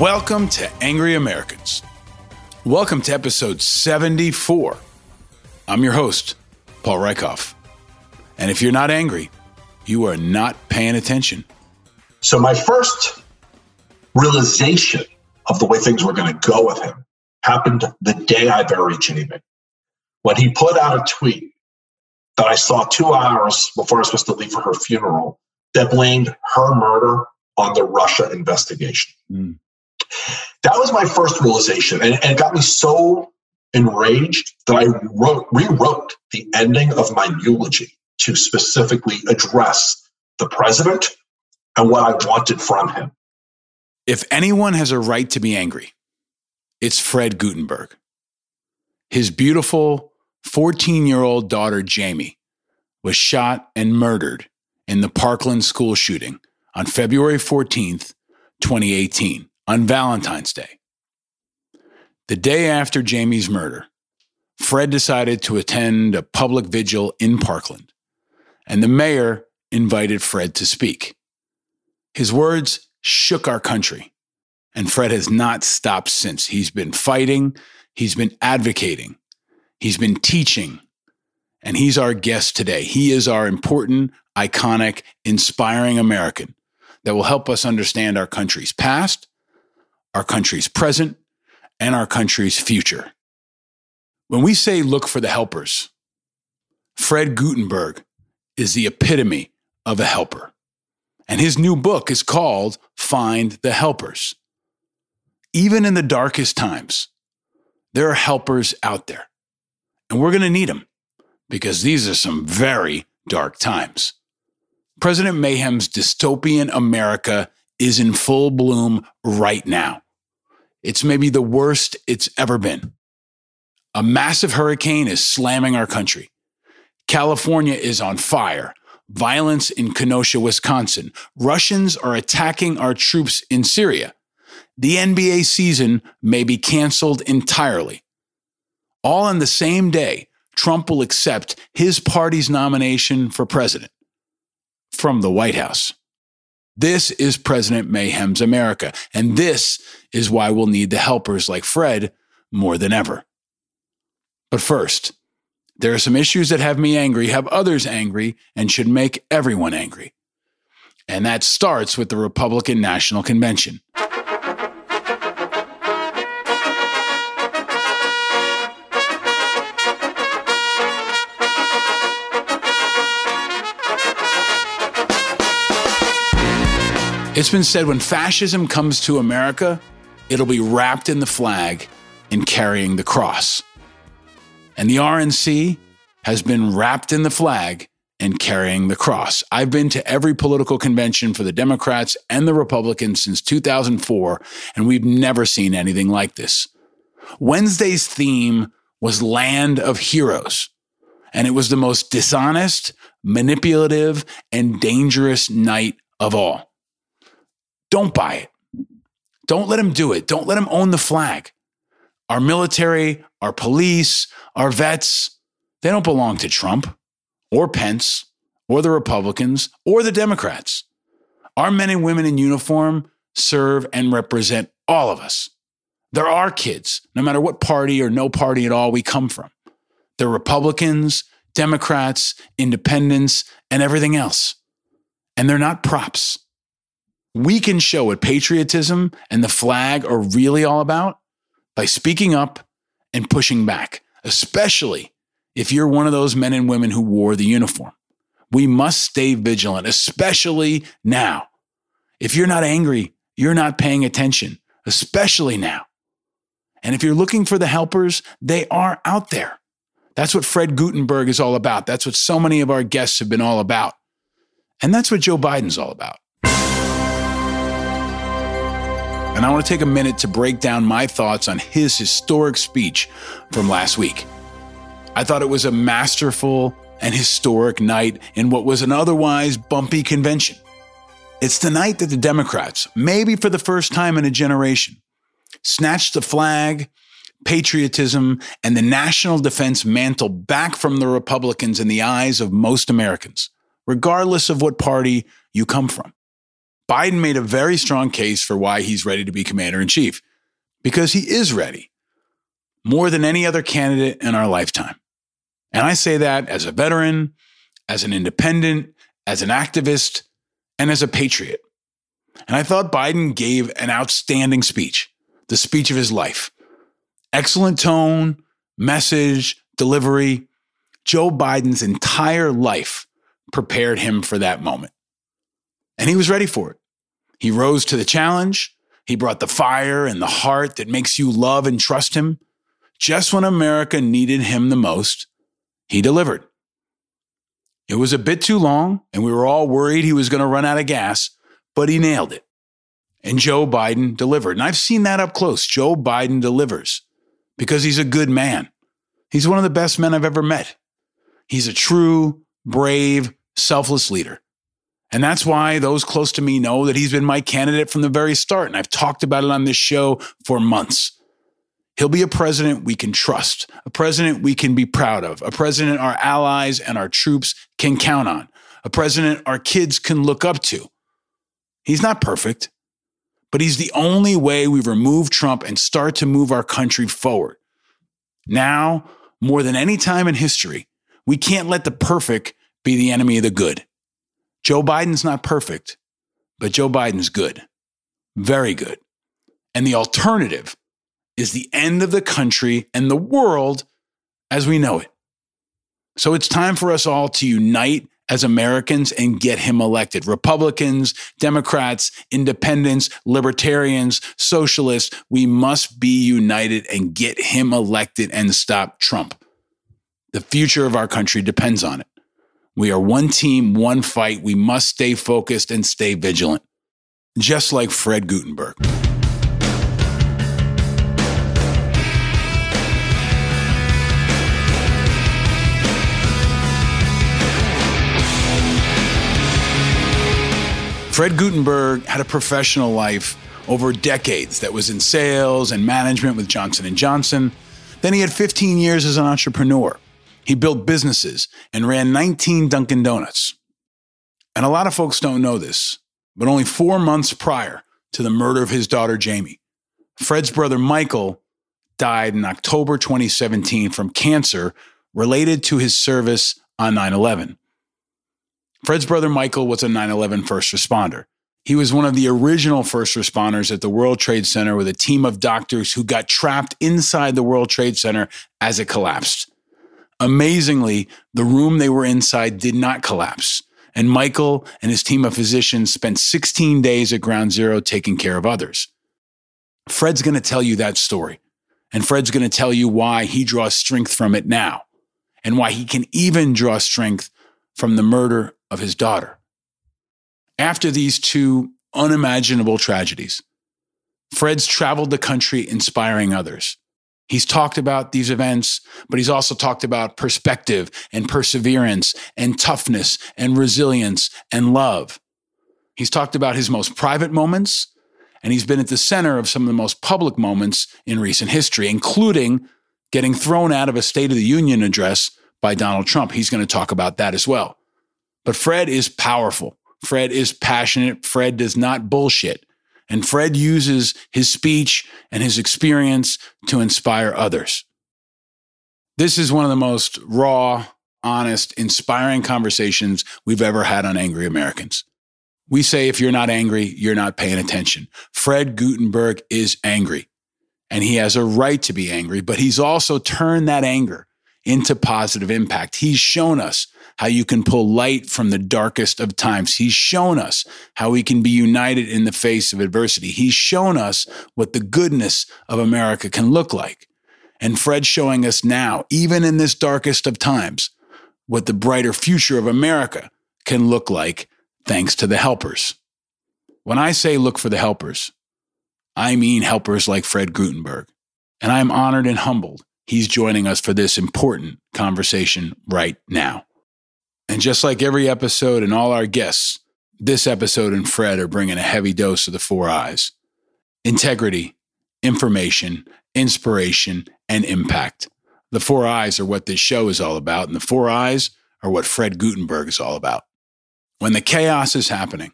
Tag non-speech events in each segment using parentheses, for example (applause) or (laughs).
Welcome to Angry Americans. Welcome to episode 74. I'm your host, Paul Rieckhoff. And if you're not angry, you are not paying attention. So, my first realization of the way things were going to go with him happened the day I buried Jamie. When he put out a tweet that I saw two hours before I was supposed to leave for her funeral that blamed her murder on the Russia investigation. Mm. That was my first realization, and, and, it got me so enraged that I wrote, rewrote the ending of my eulogy to specifically address the president and what I wanted from him. If anyone has a right to be angry, it's Fred Guttenberg. His beautiful 14 year old daughter, Jamie, was shot and murdered in the Parkland school shooting on February 14th, 2018, on Valentine's Day. The day after Jamie's murder, Fred decided to attend a public vigil in Parkland, and the mayor invited Fred to speak. His words shook our country, and Fred has not stopped since. He's been fighting, he's been advocating, he's been teaching, and he's our guest today. He is our important, iconic, inspiring American that will help us understand our country's past, our country's present, and our country's future. When we say look for the helpers, Fred Guttenberg is the epitome of a helper. And his new book is called Find the Helpers. Even in the darkest times, there are helpers out there. And we're going to need them because these are some very dark times. President Mayhem's dystopian America is in full bloom right now. It's maybe the worst it's ever been. A massive hurricane is slamming our country. California is on fire. Violence in Kenosha, Wisconsin. Russians are attacking our troops in Syria. The NBA season may be canceled entirely. All on the same day, Trump will accept his party's nomination for president from the White House. This is President Mayhem's America, and this is why we'll need the helpers like Fred more than ever. But first, there are some issues that have me angry, have others angry, and should make everyone angry. And that starts with the Republican National Convention. It's been said when fascism comes to America, it'll be wrapped in the flag and carrying the cross. And the RNC has been wrapped in the flag and carrying the cross. I've been to every political convention for the Democrats and the Republicans since 2004, and we've never seen anything like this. Wednesday's theme was Land of Heroes, and it was the most dishonest, manipulative, and dangerous night of all. Don't buy it. Don't let him do it. Don't let him own the flag. Our military, our police, our vets, they don't belong to Trump or Pence or the Republicans or the Democrats. Our men and women in uniform serve and represent all of us. They're our kids, no matter what party or no party at all we come from. They're Republicans, Democrats, independents, and everything else. And they're not props we can show what patriotism and the flag are really all about by speaking up and pushing back, especially if you're one of those men and women who wore the uniform. We must stay vigilant, especially now. If you're not angry, you're not paying attention, especially now. And if you're looking for the helpers, they are out there. That's what Fred Guttenberg is all about. That's what so many of our guests have been all about. And that's what Joe Biden's all about. And I want to take a minute to break down my thoughts on his historic speech from last week. I thought it was a masterful and historic night in what was an otherwise bumpy convention. It's the night that the Democrats, maybe for the first time in a generation, snatched the flag, patriotism, and the national defense mantle back from the Republicans in the eyes of most Americans, regardless of what party you come from. Biden made a very strong case for why he's ready to be commander in chief because he is ready more than any other candidate in our lifetime. And I say that as a veteran, as an independent, as an activist, and as a patriot. And I thought Biden gave an outstanding speech, the speech of his life. Excellent tone, message, delivery. Joe Biden's entire life prepared him for that moment. And he was ready for it. He rose to the challenge. He brought the fire and the heart that makes you love and trust him. Just when America needed him the most, he delivered. It was a bit too long, and we were all worried he was going to run out of gas, but he nailed it. And Joe Biden delivered. And I've seen that up close. Joe Biden delivers because he's a good man. He's one of the best men I've ever met. He's a true, brave, selfless leader. And that's why those close to me know that he's been my candidate from the very start. And I've talked about it on this show for months. He'll be a president we can trust, a president we can be proud of, a president our allies and our troops can count on, a president our kids can look up to. He's not perfect, but he's the only way we remove Trump and start to move our country forward. Now, more than any time in history, we can't let the perfect be the enemy of the good. Joe Biden's not perfect, but Joe Biden's good, very good. And the alternative is the end of the country and the world as we know it. So it's time for us all to unite as Americans and get him elected. Republicans, Democrats, independents, libertarians, socialists, we must be united and get him elected and stop Trump. The future of our country depends on it. We are one team, one fight. We must stay focused and stay vigilant, just like Fred Guttenberg. Fred Guttenberg had a professional life over decades that was in sales and management with Johnson & Johnson. Then he had 15 years as an entrepreneur. He built businesses and ran 19 Dunkin' Donuts. And a lot of folks don't know this, but only 4 months prior to the murder of his daughter Jamie, Fred's brother Michael died in October 2017 from cancer related to his service on 9 11. Fred's brother Michael was a 9 11 first responder. He was one of the original first responders at the World Trade Center with a team of doctors who got trapped inside the World Trade Center as it collapsed. Amazingly, the room they were inside did not collapse. And Michael and his team of physicians spent 16 days at ground zero taking care of others. Fred's going to tell you that story. And Fred's going to tell you why he draws strength from it now and why he can even draw strength from the murder of his daughter. After these two unimaginable tragedies, Fred's traveled the country inspiring others. He's talked about these events, but he's also talked about perspective and perseverance and toughness and resilience and love. He's talked about his most private moments, and he's been at the center of some of the most public moments in recent history, including getting thrown out of a State of the Union address by Donald Trump. He's going to talk about that as well. But Fred is powerful. Fred is passionate. Fred does not bullshit. And Fred uses his speech and his experience to inspire others. This is one of the most raw, honest, inspiring conversations we've ever had on Angry Americans. We say if you're not angry, you're not paying attention. Fred Guttenberg is angry and he has a right to be angry, but he's also turned that anger into positive impact. He's shown us how you can pull light from the darkest of times. He's shown us how we can be united in the face of adversity. He's shown us what the goodness of America can look like. And Fred's showing us now, even in this darkest of times, what the brighter future of America can look like thanks to the helpers. When I say look for the helpers, I mean helpers like Fred Guttenberg. And I'm honored and humbled he's joining us for this important conversation right now. And just like every episode and all our guests, this episode and Fred are bringing a heavy dose of the four eyes integrity, information, inspiration, and impact. The four eyes are what this show is all about, and the four eyes are what Fred Guttenberg is all about. When the chaos is happening,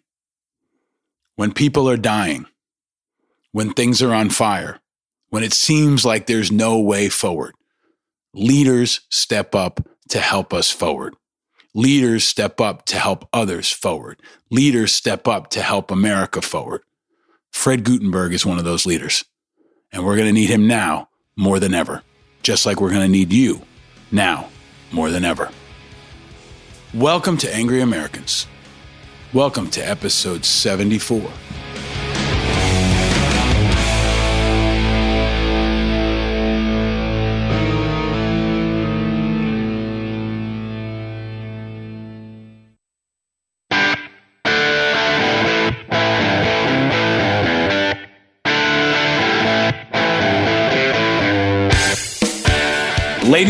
when people are dying, when things are on fire, when it seems like there's no way forward, leaders step up to help us forward. Leaders step up to help others forward. Leaders step up to help America forward. Fred Guttenberg is one of those leaders. And we're going to need him now more than ever, just like we're going to need you now more than ever. Welcome to Angry Americans. Welcome to episode 74.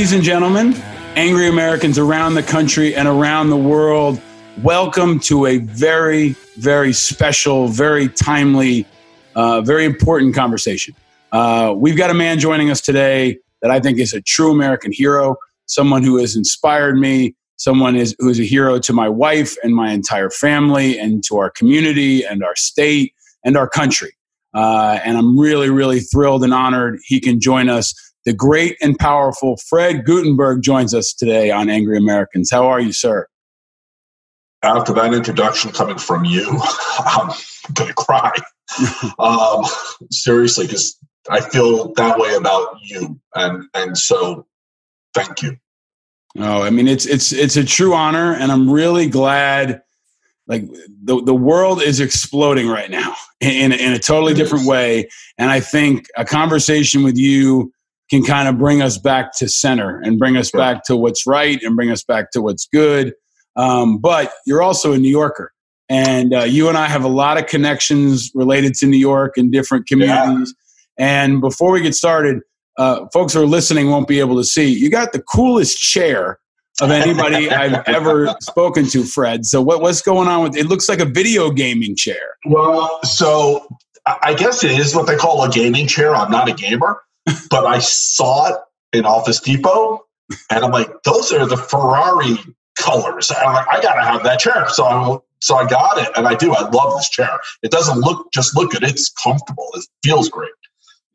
Ladies and gentlemen, angry Americans around the country and around the world, welcome to a very, very special, very timely, uh, very important conversation. Uh, we've got a man joining us today that I think is a true American hero, someone who has inspired me, someone is, who is a hero to my wife and my entire family and to our community and our state and our country. Uh, and I'm really, really thrilled and honored he can join us the great and powerful Fred Guttenberg joins us today on Angry Americans. How are you, sir? After that introduction coming from you, (laughs) I'm going to cry. (laughs) um, seriously, because I feel that way about you, and and so thank you. Oh, I mean, it's it's it's a true honor, and I'm really glad. Like the the world is exploding right now (laughs) in in a totally different way, and I think a conversation with you can kind of bring us back to center and bring us back to what's right and bring us back to what's good. Um, but you're also a New Yorker. And uh, you and I have a lot of connections related to New York and different communities. Yeah. And before we get started, uh, folks who are listening won't be able to see. You got the coolest chair of anybody (laughs) I've ever spoken to, Fred. So what, what's going on with it? Looks like a video gaming chair. Well, so I guess it is what they call a gaming chair. I'm not a gamer but I saw it in Office Depot, and I'm like, those are the Ferrari colors. And I'm like, I gotta have that chair. So I so I got it, and I do. I love this chair. It doesn't look just look good. It's comfortable. It feels great.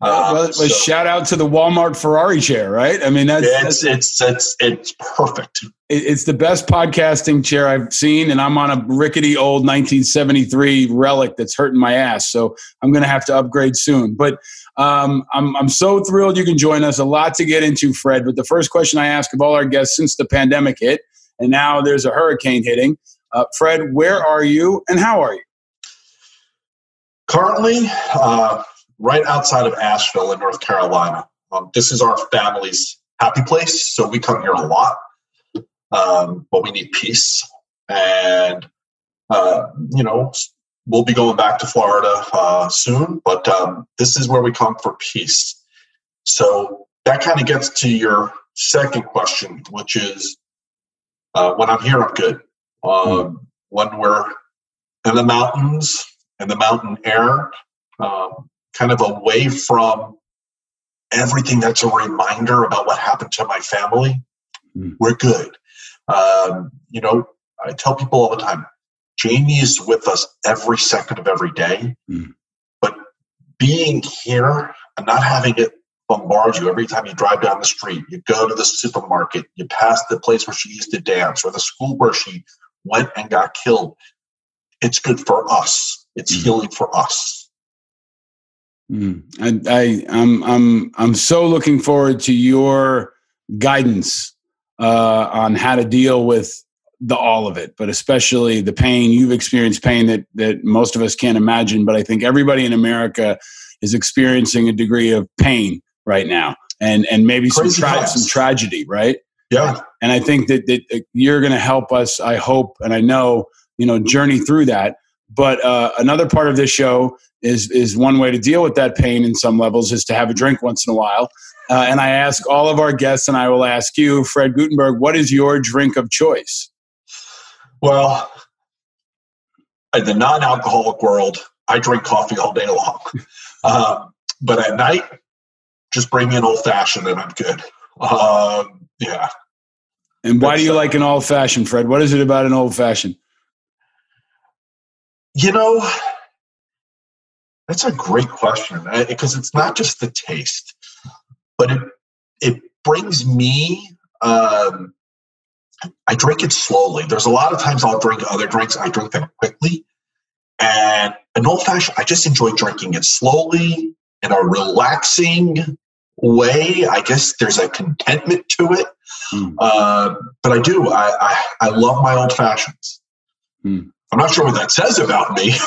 Uh, well, so, shout out to the Walmart Ferrari chair, right? I mean, that's it's that's, it's, it's it's perfect. It's the best podcasting chair I've seen, and I'm on a rickety old 1973 relic that's hurting my ass. So I'm going to have to upgrade soon. But um, I'm I'm so thrilled you can join us. A lot to get into, Fred. But the first question I ask of all our guests since the pandemic hit, and now there's a hurricane hitting, uh, Fred, where are you and how are you? Currently. Uh, right outside of Asheville in North Carolina. Um, this is our family's happy place, so we come here a lot. Um, but we need peace, and uh, you know we'll be going back to Florida uh, soon. But um, this is where we come for peace. So that kind of gets to your second question, which is uh, when I'm here, I'm good. Um, when we're in the mountains, in the mountain air, um, kind of away from everything that's a reminder about what happened to my family, mm. we're good. Um, you know, I tell people all the time, Jamie is with us every second of every day, mm. but being here and not having it bombard you every time you drive down the street, you go to the supermarket, you pass the place where she used to dance or the school where she went and got killed. It's good for us. It's mm. healing for us. Mm. I, I, I'm, I'm, I'm so looking forward to your guidance uh, on how to deal with the all of it, but especially the pain. You've experienced pain that that most of us can't imagine, but I think everybody in America is experiencing a degree of pain right now, and and maybe some tra- some tragedy, right? Yeah. And I think that that you're going to help us. I hope, and I know, you know, journey through that. But uh, another part of this show is is one way to deal with that pain in some levels is to have a drink once in a while. Uh, and I ask all of our guests, and I will ask you, Fred Guttenberg, what is your drink of choice? Well, in the non-alcoholic world, I drink coffee all day long. Um, but at night, just bring me an old fashioned, and I'm good. Um, yeah. And why do you like an old fashioned, Fred? What is it about an old fashioned? You know, That's a great question because it's not just the taste, but it it brings me. Um, I drink it slowly. There's a lot of times I'll drink other drinks. I drink them quickly, and an old fashioned. I just enjoy drinking it slowly in a relaxing way. I guess there's a contentment to it. Mm. Uh, but I do. I, I, I love my old fashions. Mm. I'm not sure what that says about me. (laughs)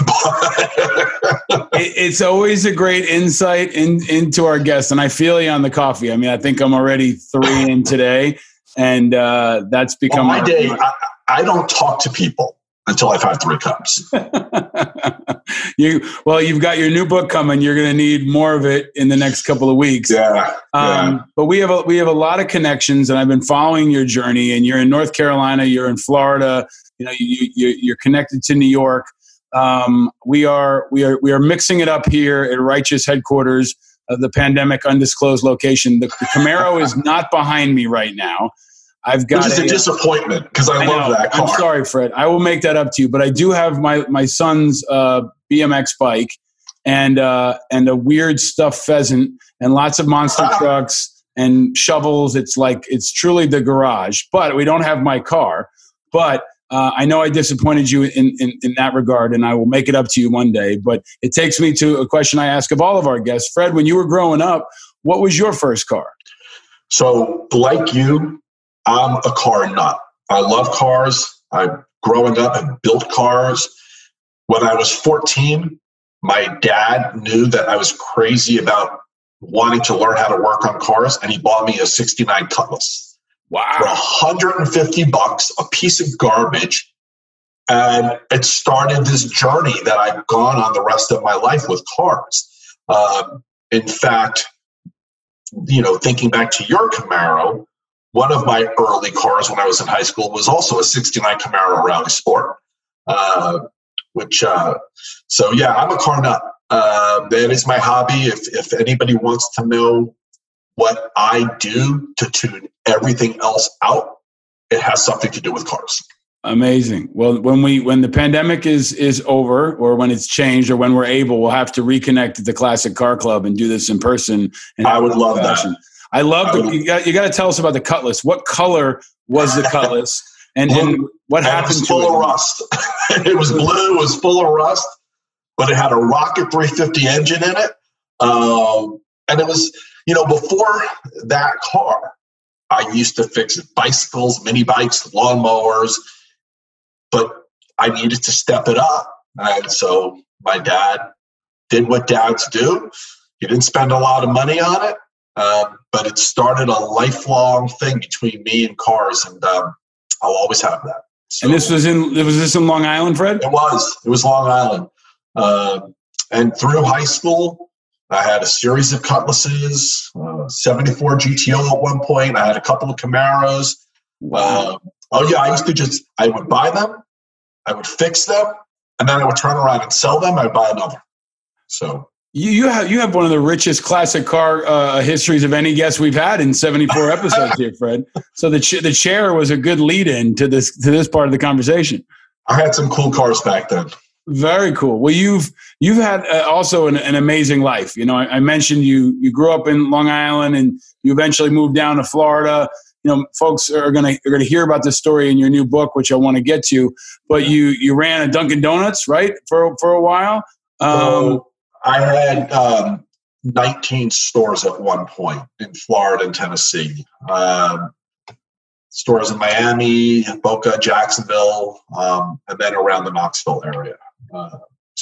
But it's always a great insight in, into our guests, and I feel you on the coffee. I mean, I think I'm already three in today, and uh, that's become well, my day. I, I don't talk to people until I've had three cups. (laughs) you well, you've got your new book coming. You're going to need more of it in the next couple of weeks. Yeah, um, yeah. But we have a, we have a lot of connections, and I've been following your journey. And you're in North Carolina. You're in Florida. You know, you, you you're connected to New York. Um, we are we are we are mixing it up here at Righteous headquarters of the pandemic undisclosed location. The, the Camaro is (laughs) not behind me right now. I've got Which is a, a disappointment because I, I, love know, that car. I'm sorry, Fred. I will make that up to you, but I do have my my son's uh, BMX bike and uh, and a weird stuffed pheasant and lots of monster ah. trucks and shovels. It's like it's truly the garage, but we don't have my car. But uh, I know I disappointed you in, in, in that regard, and I will make it up to you one day. But it takes me to a question I ask of all of our guests. Fred, when you were growing up, what was your first car? So, like you, I'm a car nut. I love cars. I growing up and built cars. When I was 14, my dad knew that I was crazy about wanting to learn how to work on cars, and he bought me a 69 Cutlass. Wow. For 150 bucks, a piece of garbage. And it started this journey that I've gone on the rest of my life with cars. Um, in fact, you know, thinking back to your Camaro, one of my early cars when I was in high school was also a 69 Camaro Rally Sport. Uh, which, uh, so yeah, I'm a car nut. Uh, that is my hobby. If, if anybody wants to know what I do to tune everything else out, it has something to do with cars. Amazing. Well, when we when the pandemic is is over, or when it's changed, or when we're able, we'll have to reconnect at the Classic Car Club and do this in person. And I would love fashion. that. I love the, you got, you got to tell us about the cutlass. What color was the cutlass? (laughs) And, and what happened it full of rust. (laughs) it was blue, it was full of rust, but it had a rocket 350 engine in it. Um, and it was, you know, before that car, I used to fix bicycles, mini bikes, lawnmowers, but I needed to step it up. And so my dad did what dads do. He didn't spend a lot of money on it. Um, but it started a lifelong thing between me and cars, and um, I'll always have that. So, and this was in was this in Long Island, Fred? It was. It was Long Island. Uh, and through high school, I had a series of Cutlasses, uh, 74 GTO at one point. I had a couple of Camaros. Wow. Uh, oh yeah, I used to just I would buy them, I would fix them, and then I would turn around and sell them. I'd buy another. So you, you have you have one of the richest classic car uh, histories of any guest we've had in 74 episodes here, Fred. (laughs) So the ch- the chair was a good lead in to this to this part of the conversation. I had some cool cars back then. Very cool. Well, you've you've had uh, also an, an, amazing life. You know, I, I, mentioned you you grew up in Long Island and you eventually moved down to Florida. You know, folks are gonna are gonna hear about this story in your new book, which I want to get to. But you you ran a Dunkin' Donuts right for for a while. Um, I had um, 19 stores at one point in Florida and Tennessee. Um, stores in Miami, Boca, Jacksonville, um, and then around the Knoxville area. Uh.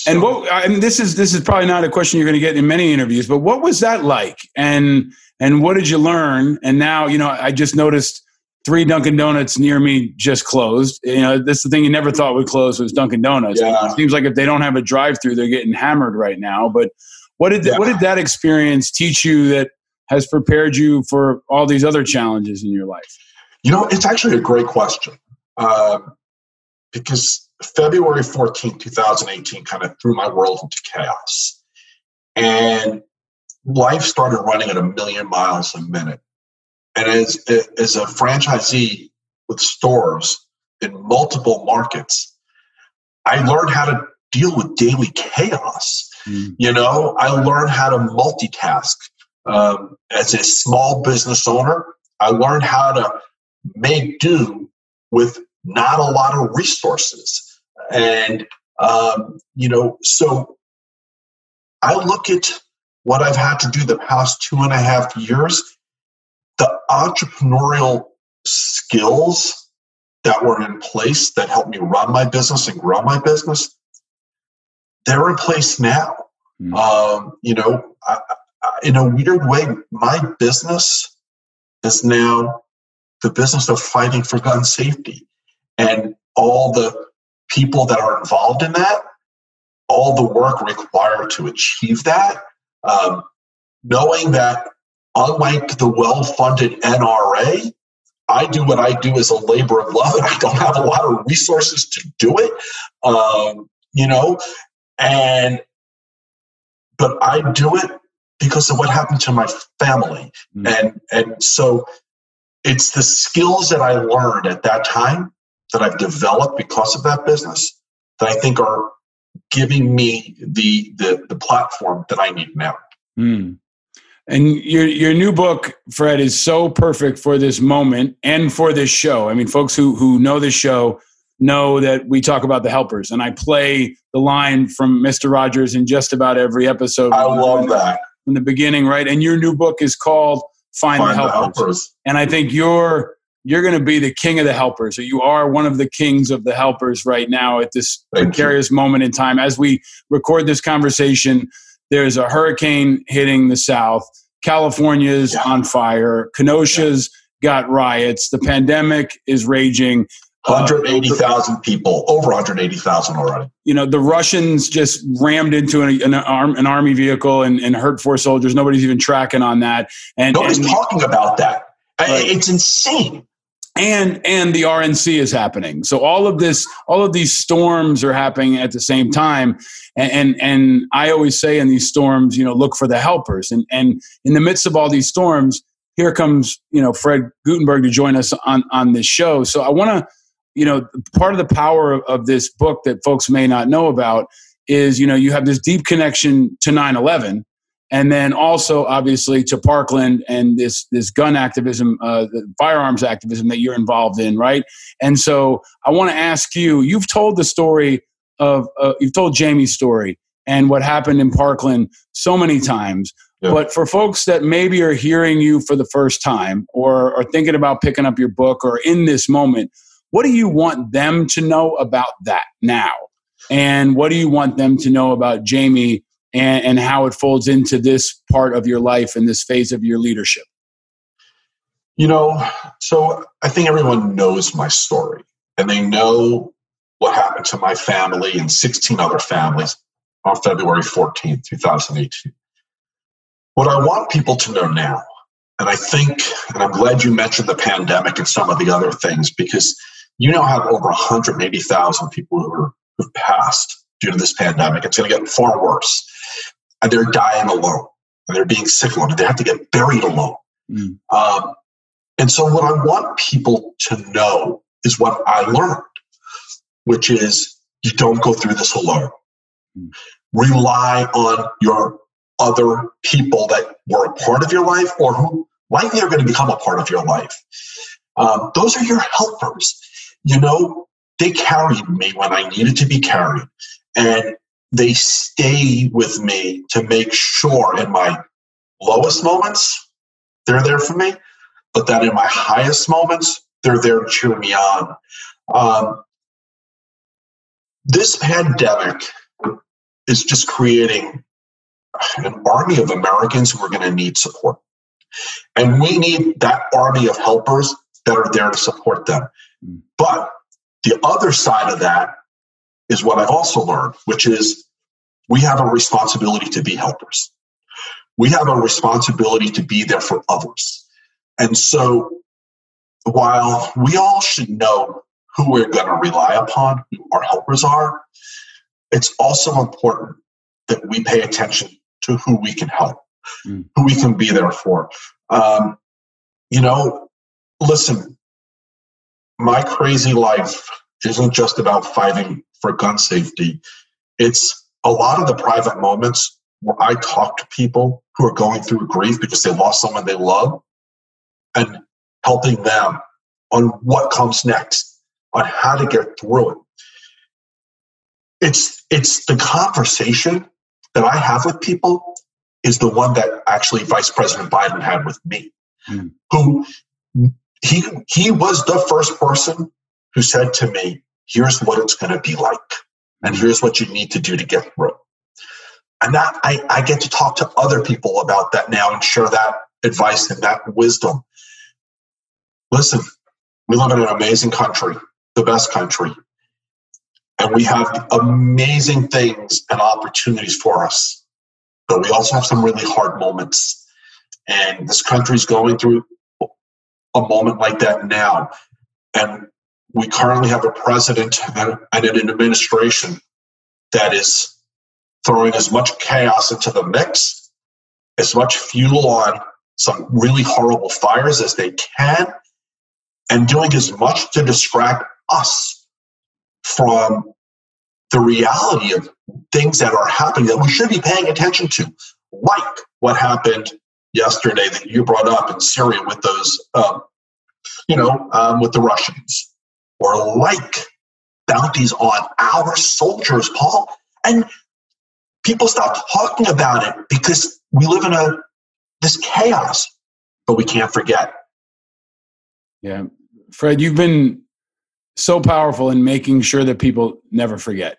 And what? And this is this is probably not a question you're going to get in many interviews, but what was that like? And and what did you learn? And now you know, I just noticed three Dunkin' Donuts near me just closed. You know, that's the thing you never thought would close was Dunkin' Donuts. Yeah. It seems like if they don't have a drive-through, they're getting hammered right now. But what did yeah. what did that experience teach you that has prepared you for all these other challenges in your life? You know, it's actually a great question uh, because February 14, 2018 kind of threw my world into chaos. And life started running at a million miles a minute. And as, as a franchisee with stores in multiple markets, I learned how to deal with daily chaos. Mm. You know, I learned how to multitask. Um, as a small business owner, I learned how to make do with not a lot of resources. And, um, you know, so I look at what I've had to do the past two and a half years, the entrepreneurial skills that were in place that helped me run my business and grow my business, they're in place now. Mm-hmm. Um, you know, I, I, in a weird way, my business is now the business of fighting for gun safety. And all the people that are involved in that, all the work required to achieve that, um, knowing that unlike the well funded NRA, I do what I do as a labor of love, and I don't have a lot of resources to do it. Um, you know, and but I do it because of what happened to my family, mm. and and so it's the skills that I learned at that time that I've developed because of that business that I think are giving me the the, the platform that I need now. Mm. And your your new book, Fred, is so perfect for this moment and for this show. I mean, folks who who know this show know that we talk about the helpers, and I play the line from Mister Rogers in just about every episode. I love that from the beginning, right? And your new book is called Find, Find the, helpers. the Helpers, and I think you're you're going to be the king of the helpers. You are one of the kings of the helpers right now at this Thank precarious you. moment in time. As we record this conversation, there's a hurricane hitting the South. California's yeah. on fire. Kenosha's yeah. got riots. The pandemic is raging. 180,000 uh, people, over 180,000 already. You know, the Russians just rammed into an, an, arm, an army vehicle and, and, hurt four soldiers. Nobody's even tracking on that. And nobody's and, talking about that. Right. It's insane and and the RNC is happening. So all of this, all of these storms are happening at the same time. And, and and, I always say in these storms, you know, look for the helpers. And and in the midst of all these storms, here comes you know Fred Guttenberg to join us on on this show. So I want to, you know, part of the power of, of this book that folks may not know about is you know you have this deep connection to 9-11 and then also obviously to Parkland and this this gun activism, uh, firearms activism that you're involved in, right? And so I want to ask you: You've told the story of uh, you've told Jamie's story and what happened in Parkland so many times. Yeah. But for folks that maybe are hearing you for the first time or are thinking about picking up your book or in this moment, what do you want them to know about that now? And what do you want them to know about Jamie and, and how it folds into this part of your life and this phase of your leadership? You know, so I think everyone knows my story and they know what happened to my family and 16 other families on February 14th, 2018. What I want people to know now, and I think, and I'm glad you mentioned the pandemic and some of the other things, because you now have over 180,000 people who are, who've passed due to this pandemic. It's going to get far worse and they're dying alone and they're being sick alone and they have to get buried alone. Mm. Um, and so, what I want people to know is what I learned, which is you don't go through this alone. Mm. Rely on your other people that were a part of your life or who likely are going to become a part of your life. Um, those are your helpers. You know, they carried me when I needed to be carried. And they stay with me to make sure in my lowest moments they're there for me, but that in my highest moments they're there to cheer me on. Um, this pandemic is just creating an army of Americans who are going to need support. And we need that army of helpers that are there to support them. Mm. But the other side of that is what I've also learned, which is we have a responsibility to be helpers. We have a responsibility to be there for others. And so while we all should know who we're going to rely upon, who our helpers are, it's also important that we pay attention to who we can help, mm. who we can be there for. Um, you know, listen, my crazy life isn't just about fighting for gun safety. It's a lot of the private moments where I talk to people who are going through grief because they lost someone they love and helping them on what comes next, on how to get through it. It's it's the conversation that I have with people is the one that actually Vice President Biden had with me, mm. who he he was the first person who said to me, "Here's what it's going to be like, and here's what you need to do to get through." And that I, I get to talk to other people about that now and share that advice and that wisdom. Listen, we live in an amazing country, the best country. And we have amazing things and opportunities for us. But we also have some really hard moments. And this country is going through a moment like that now. And we currently have a president and an administration that is throwing as much chaos into the mix, as much fuel on some really horrible fires as they can, and doing as much to distract us from the reality of things that are happening that we should be paying attention to, like what happened yesterday that you brought up in Syria with those, um, you know, um, with the Russians, or like bounties on our soldiers, Paul. And people stop talking about it because we live in a this chaos, but we can't forget. Yeah. Fred, you've been so powerful in making sure that people never forget.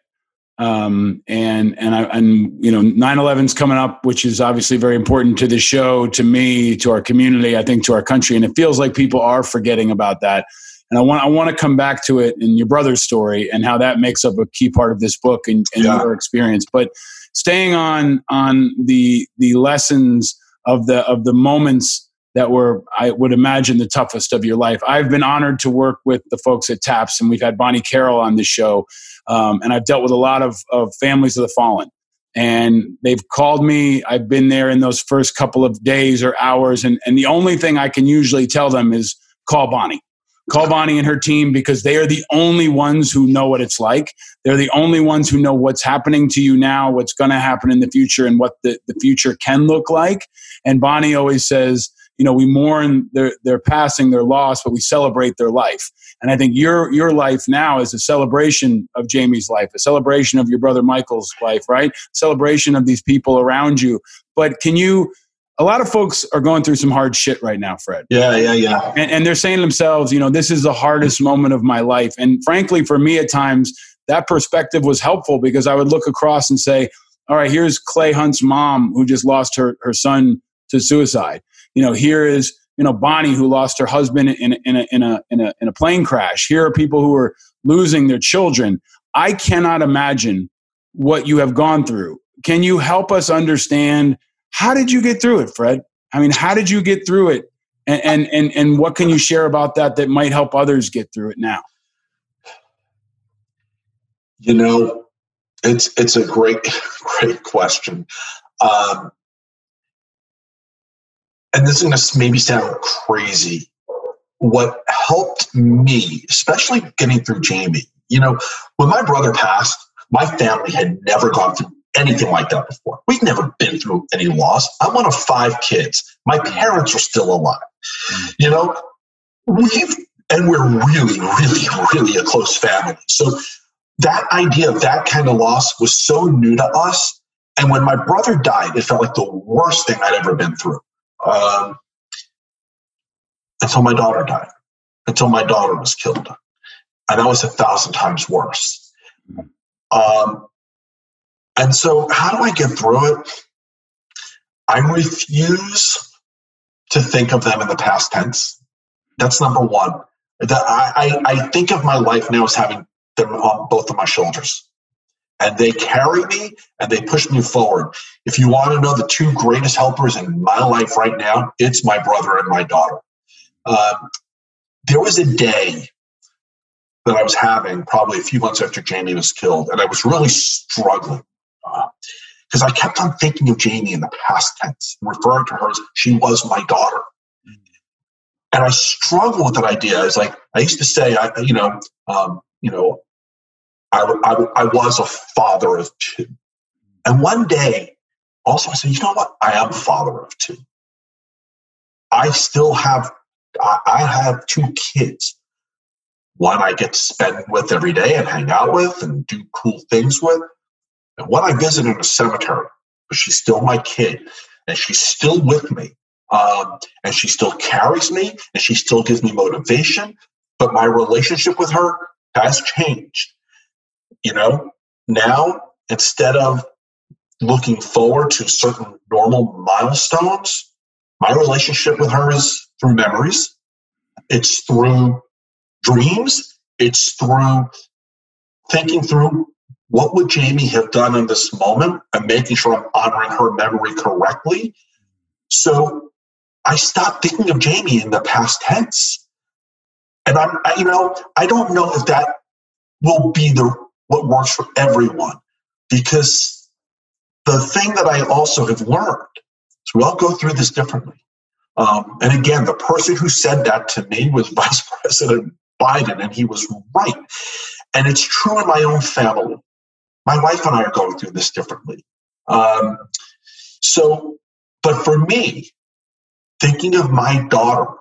Um, and and I and you know 9/11's coming up, which is obviously very important to the show, to me, to our community, I think to our country, and it feels like people are forgetting about that. And I want I want to come back to it in your brother's story and how that makes up a key part of this book and, and yeah. your experience. But staying on on the the lessons of the of the moments that were I would imagine the toughest of your life. I've been honored to work with the folks at TAPS, and we've had Bonnie Carroll on the show, um, and I've dealt with a lot of, of families of the fallen. And they've called me. I've been there in those first couple of days or hours, and, and the only thing I can usually tell them is call Bonnie Call Bonnie and her team because they are the only ones who know what it's like. They're the only ones who know what's happening to you now, what's going to happen in the future, and what the, the future can look like. And Bonnie always says, you know, we mourn their, their passing, their loss, but we celebrate their life. And I think your your life now is a celebration of Jamie's life, a celebration of your brother Michael's life, right? Celebration of these people around you. But can you a lot of folks are going through some hard shit right now, Fred. Yeah, yeah, yeah. And, and, they're saying to themselves, you know, this is the hardest moment of my life. And frankly, for me at times, that perspective was helpful because I would look across and say, all right, here's Clay Hunt's mom who just lost her, her son to suicide. You know, here is, you know, Bonnie who lost her husband in, in, a, in, a, in, a, in a plane crash. Here are people who are losing their children. I cannot imagine what you have gone through. Can you help us understand – how did you get through it, Fred? I mean, how did you get through it? And, and, and, and what can you share about that that might help others get through it now? You know, it's it's a great (laughs) great question, um, and this is going to maybe sound crazy. What helped me, especially getting through Jamie, you know, when my brother passed, my family had never gone through anything like that before. We've never been through any loss. I'm one of five kids. My parents are still alive. You know, we've, and we're really, really, really a close family. So that idea of that kind of loss was so new to us. And when my brother died, it felt like the worst thing I'd ever been through. Um, until my daughter died, until my daughter was killed. And that was a thousand times worse. Um, and so, how do I get through it? I refuse to think of them in the past tense. That's number one. That I, I, I think of my life now as having them on both of my shoulders. And they carry me and they push me forward. If you want to know the two greatest helpers in my life right now, it's my brother and my daughter. Um, there was a day that I was having probably a few months after Jamie was killed, and I was really struggling because I kept on thinking of Jamie in the past tense, referring to her as she was my daughter. And I struggle with that idea. It's like I used to say, I, you know, um, you know, I, I, I was a father of two. And one day, also, I said, you know what? I am a father of two. I still have, I have two kids. One I get to spend with every day and hang out with and do cool things with. And one I visited a cemetery, but she's still my kid and she's still with me. Um, and she still carries me and she still gives me motivation. But my relationship with her has changed. You know, now instead of looking forward to certain normal milestones, my relationship with her is through memories. It's through dreams. It's through thinking through what would Jamie have done in this moment I'm making sure I'm honoring her memory correctly. So I stopped thinking of Jamie in the past tense. And I'm, I, you know, I don't know if that will be the what works for everyone because the thing that I also have learned is we all go through this differently. Um, and again, the person who said that to me was (laughs) Vice President Biden, and he was right. And it's true in my own family. My wife and I are going through this differently. Um, so, but for me, thinking of my daughter,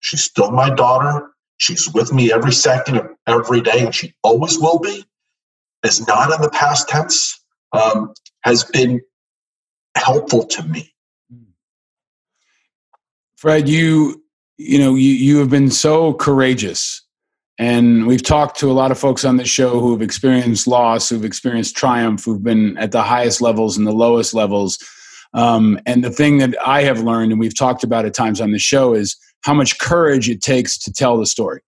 she's still my daughter. She's with me every second of every day, and she always will be. Is not in the past tense. Um, has been helpful to me. Fred, you you know you you have been so courageous, and we've talked to a lot of folks on this show who have experienced loss, who've experienced triumph, who've been at the highest levels and the lowest levels. Um, and the thing that I have learned, and we've talked about at times on the show, is how much courage it takes to tell the story.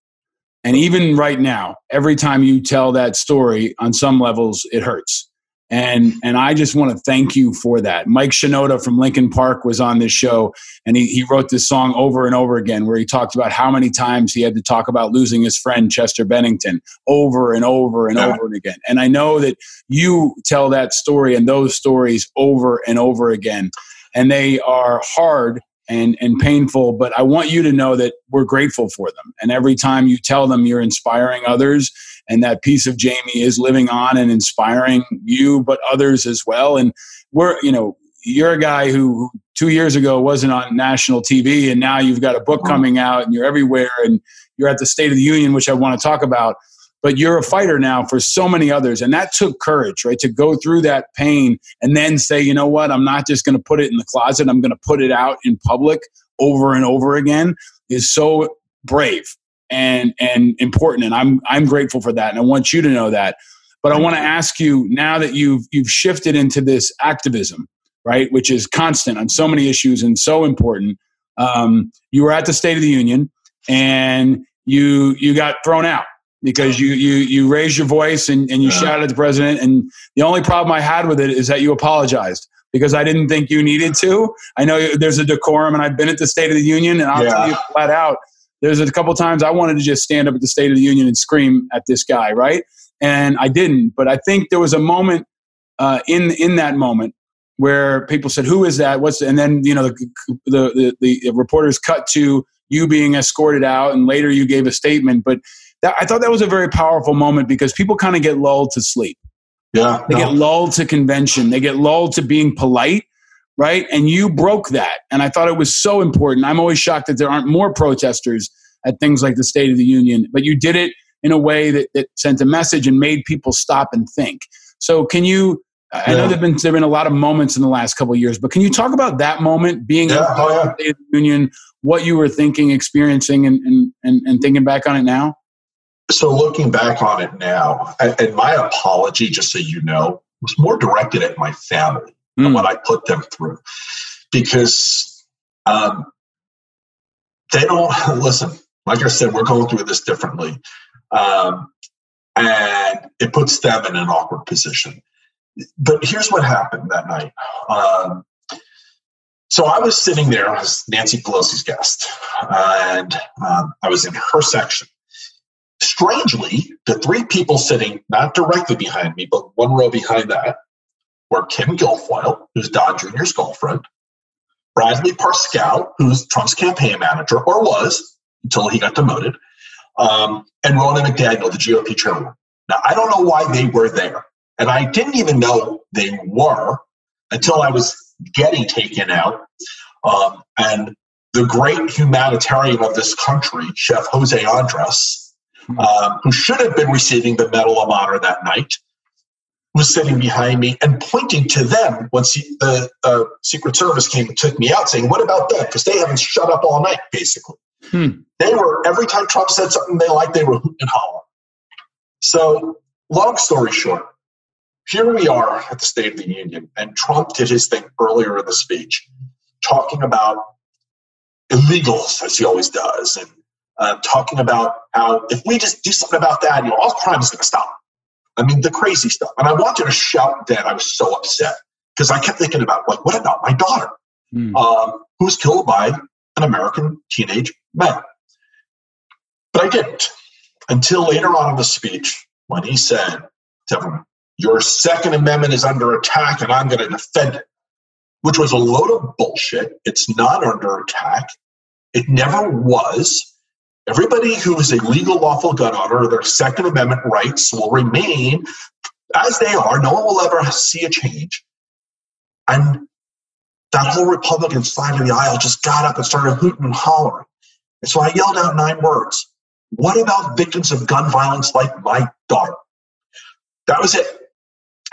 And even right now, every time you tell that story, on some levels, it hurts. And and I just want to thank you for that. Mike Shinoda from Linkin Park was on this show, and he, he wrote this song over and over again, where he talked about how many times he had to talk about losing his friend Chester Bennington over and over and yeah. over and again. And I know that you tell that story and those stories over and over again, and they are hard and and painful but i want you to know that we're grateful for them and every time you tell them you're inspiring others and that piece of jamie is living on and inspiring you but others as well. And we're you know you're a guy who two years ago wasn't on national tv and now you've got a book uh-huh. coming out and you're everywhere and you're at the state of the union which i want to talk about but you're a fighter now for so many others and that took courage right to go through that pain and then say you know what? I'm not just going to put it in the closet i'm going to put it out in public over and over again is so brave and and important and i'm i'm grateful for that and i want you to know that but i want to ask you now that you've you've shifted into this activism right which is constant on so many issues and so important um, you were at the state of the union and you you got thrown out because you you you raised your voice and, and you yeah. shouted at the president and the only problem i had with it is that you apologized because i didn't think you needed to i know there's a decorum and i've been at the state of the union and i'll yeah. tell you flat out there's a couple times i wanted to just stand up at the state of the union and scream at this guy right and i didn't but i think there was a moment uh, in in that moment where people said who is that what's and then you know the, the, the, the reporters cut to you being escorted out and later you gave a statement but that, I thought that was a very powerful moment because people kind of get lulled to sleep. Yeah. They no. get lulled to convention. They get lulled to being polite, right? And you broke that. And I thought it was so important. I'm always shocked that there aren't more protesters at things like the State of the Union, but you did it in a way that, that sent a message and made people stop and think. So can you yeah. I know there've been there've been a lot of moments in the last couple of years, but can you talk about that moment being yeah, oh, yeah. State of the Union, what you were thinking, experiencing, and, and, and, and thinking back on it now? So looking back on it now, and my apology, just so you know, was more directed at my family mm. and hmm. what I put them through, because um, they don't (laughs) listen. Like I said, we're going through this differently, um, and it puts them in an awkward position. But here's what happened that night. Um, so I was sitting there as Nancy Pelosi's guest, and um, I was in her section Strangely, the three people sitting not directly behind me, but one row behind that, were Kim Guilfoyle, who's Don Jr.'s girlfriend, Bradley Parscale, who's Trump's campaign manager, or was until he got demoted, um, and Ronna McDaniel, the GOP chairman. Now, I don't know why they were there. And I didn't even know they were until I was getting taken out. Um, and the great humanitarian of this country, Chef Jose Andres, mm-hmm. um, who should have been receiving the Medal of Honor that night, was sitting behind me and pointing to them when the uh, Secret Service came and took me out, saying, What about them? Because they haven't shut up all night, basically. Hmm. They were, every time Trump said something they liked, they were hooting and hollering. So, long story short, here we are at the State of the Union, and Trump did his thing earlier in the speech, talking about illegals, as he always does, and uh, talking about how if we just do something about that, you know, all crime is going to stop. I mean, the crazy stuff. And I wanted to shout then. I was so upset because I kept thinking about, like, what about my daughter, mm. um, who was killed by an American teenage man? But I didn't until later on in the speech when he said to everyone, Your Second Amendment is under attack and I'm going to defend it, which was a load of bullshit. It's not under attack. It never was. Everybody who is a legal, lawful gun owner, their Second Amendment rights will remain as they are. No one will ever see a change. And that whole Republican side of the aisle just got up and started hooting and hollering. And so I yelled out nine words What about victims of gun violence like my daughter? That was it.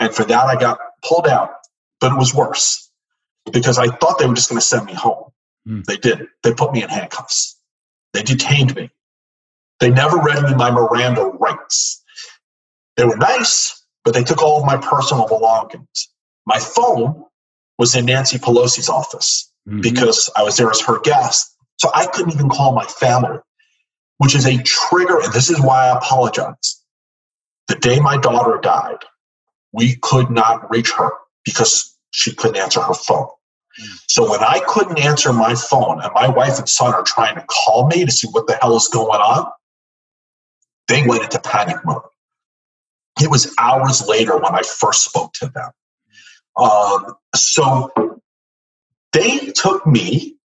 And for that, I got pulled out. But it was worse because I thought they were just going to send me home. Mm. They didn't. They put me in handcuffs. They detained me. They never read me my Miranda rights. They were nice, but they took all of my personal belongings. My phone was in Nancy Pelosi's office mm-hmm. because I was there as her guest. So I couldn't even call my family, which is a trigger. And this is why I apologize. The day my daughter died, we could not reach her because she couldn't answer her phone. So when I couldn't answer my phone and my wife and son are trying to call me to see what the hell is going on, they went into panic mode. It was hours later when I first spoke to them. Um, so they took me,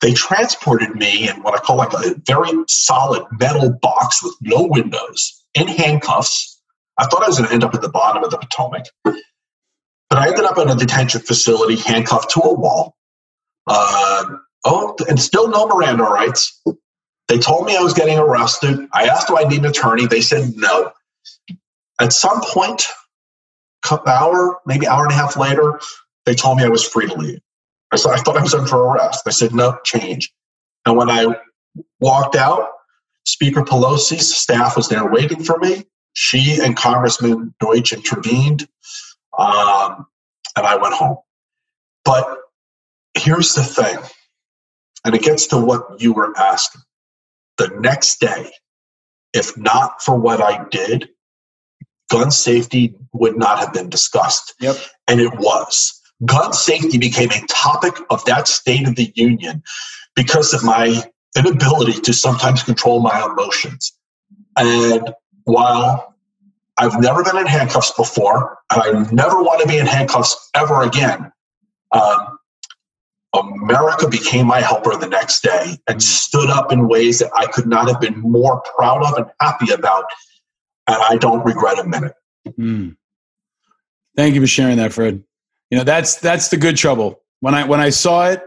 they transported me in what I call like a very solid metal box with no windows in handcuffs. I thought I was going to end up at the bottom of the Potomac. But I ended up in a detention facility, handcuffed to a wall. Uh, oh, and still no Miranda rights. They told me I was getting arrested. I asked, do I need an attorney? They said no. At some point, hour, maybe hour and a half later, they told me I was free to leave. I said, I thought I was under arrest. They said, no, change. And when I walked out, Speaker Pelosi's staff was there waiting for me. She and Congressman Deutsch intervened. Um, and I went home. But here's the thing, and it gets to what you were asking. The next day, if not for what I did, gun safety would not have been discussed. Yep. And it was. Gun safety became a topic of that State of the Union because of my inability to sometimes control my emotions. And while I've never been in handcuffs before, and I never want to be in handcuffs ever again. Um, America became my helper the next day and stood up in ways that I could not have been more proud of and happy about. And I don't regret a minute. Mm. Thank you for sharing that, Fred. You know, that's that's the good trouble. When I when I saw it,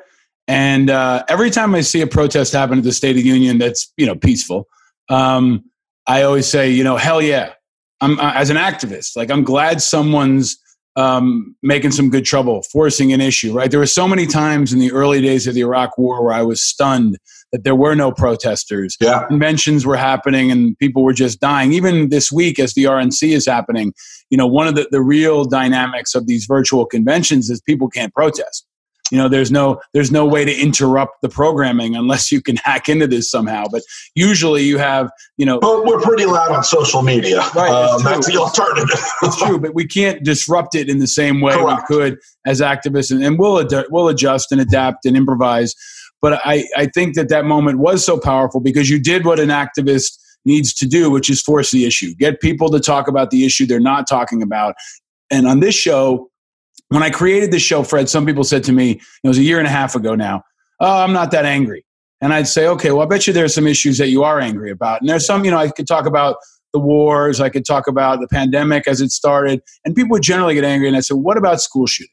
and uh, every time I see a protest happen at the State of the Union that's you know peaceful, um, I always say, you know, hell yeah, I'm uh, as an activist, like I'm glad someone's um, making some good trouble, forcing an issue. Right? There were so many times in the early days of the Iraq War where I was stunned that there were no protesters. Yeah. Conventions were happening and people were just dying. Even this week, as the RNC is happening, you know, one of the, the real dynamics of these virtual conventions is people can't protest you know there's no there's no way to interrupt the programming unless you can (laughs) hack into this somehow but usually you have you know but we're pretty loud on social media right um, that's the alternative it's true but we can't disrupt it in the same way Correct. we could as activists and, and we'll, ad- we'll adjust and adapt and improvise but I, I think that that moment was so powerful because you did what an activist needs to do, which is force the issue. Get people to talk about the issue they're not talking about. And on this show, when I created this show, Fred, some people said to me, it was a year and a half ago now, oh, I'm not that angry. And I'd say, okay, well, I bet you there's some issues that you are angry about. And there's some, you know, I could talk about the wars. I could talk about the pandemic as it started. And people would generally get angry. And I said, what about school shootings?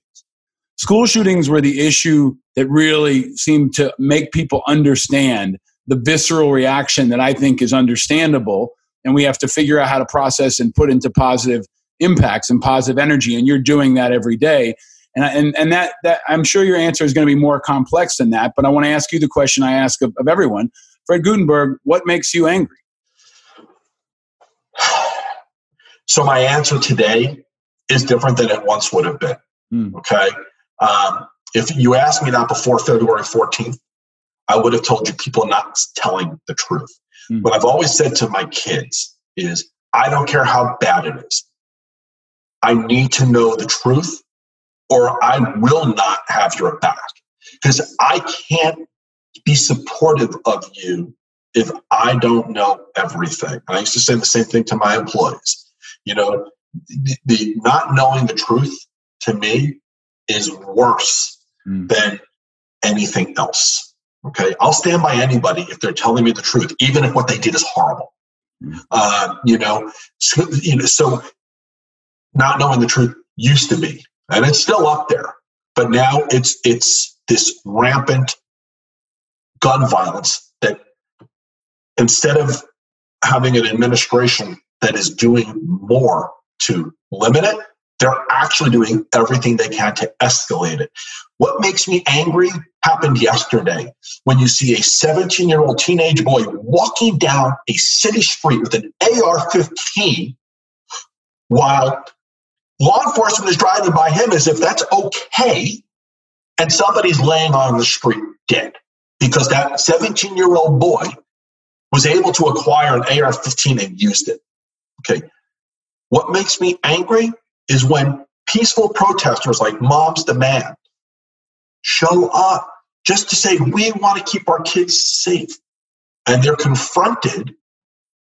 School shootings were the issue that really seemed to make people understand the visceral reaction that I think is understandable. And we have to figure out how to process and put into positive impacts and positive energy. And you're doing that every day. And, and, and that, that I'm sure your answer is going to be more complex than that. But I want to ask you the question I ask of, of everyone Fred Guttenberg, what makes you angry? (sighs) So my answer today is different than it once would have been. Mm. Okay. Um, if you asked me that before February 14th, I would have told you people not telling the truth. Mm. What I've always said to my kids is, I don't care how bad it is. I need to know the truth or I will not have your back because I can't be supportive of you if I don't know everything. And I used to say the same thing to my employees. You know, the, the not knowing the truth to me is worse mm. than anything else. Okay. I'll stand by anybody if they're telling me the truth, even if what they did is horrible. Mm. Uh, you know, so, you know, so not knowing the truth used to be, and it's still up there, but now it's, it's this rampant gun violence that instead of having an administration that is doing more to limit it, they're actually doing everything they can to escalate it. What makes me angry happened yesterday when you see a 17 year old teenage boy walking down a city street with an AR 15 while law enforcement is driving by him as if that's okay and somebody's laying on the street dead because that 17 year old boy was able to acquire an AR 15 and used it. Okay. What makes me angry is when peaceful protesters like Moms Demand show up just to say, we want to keep our kids safe. And they're confronted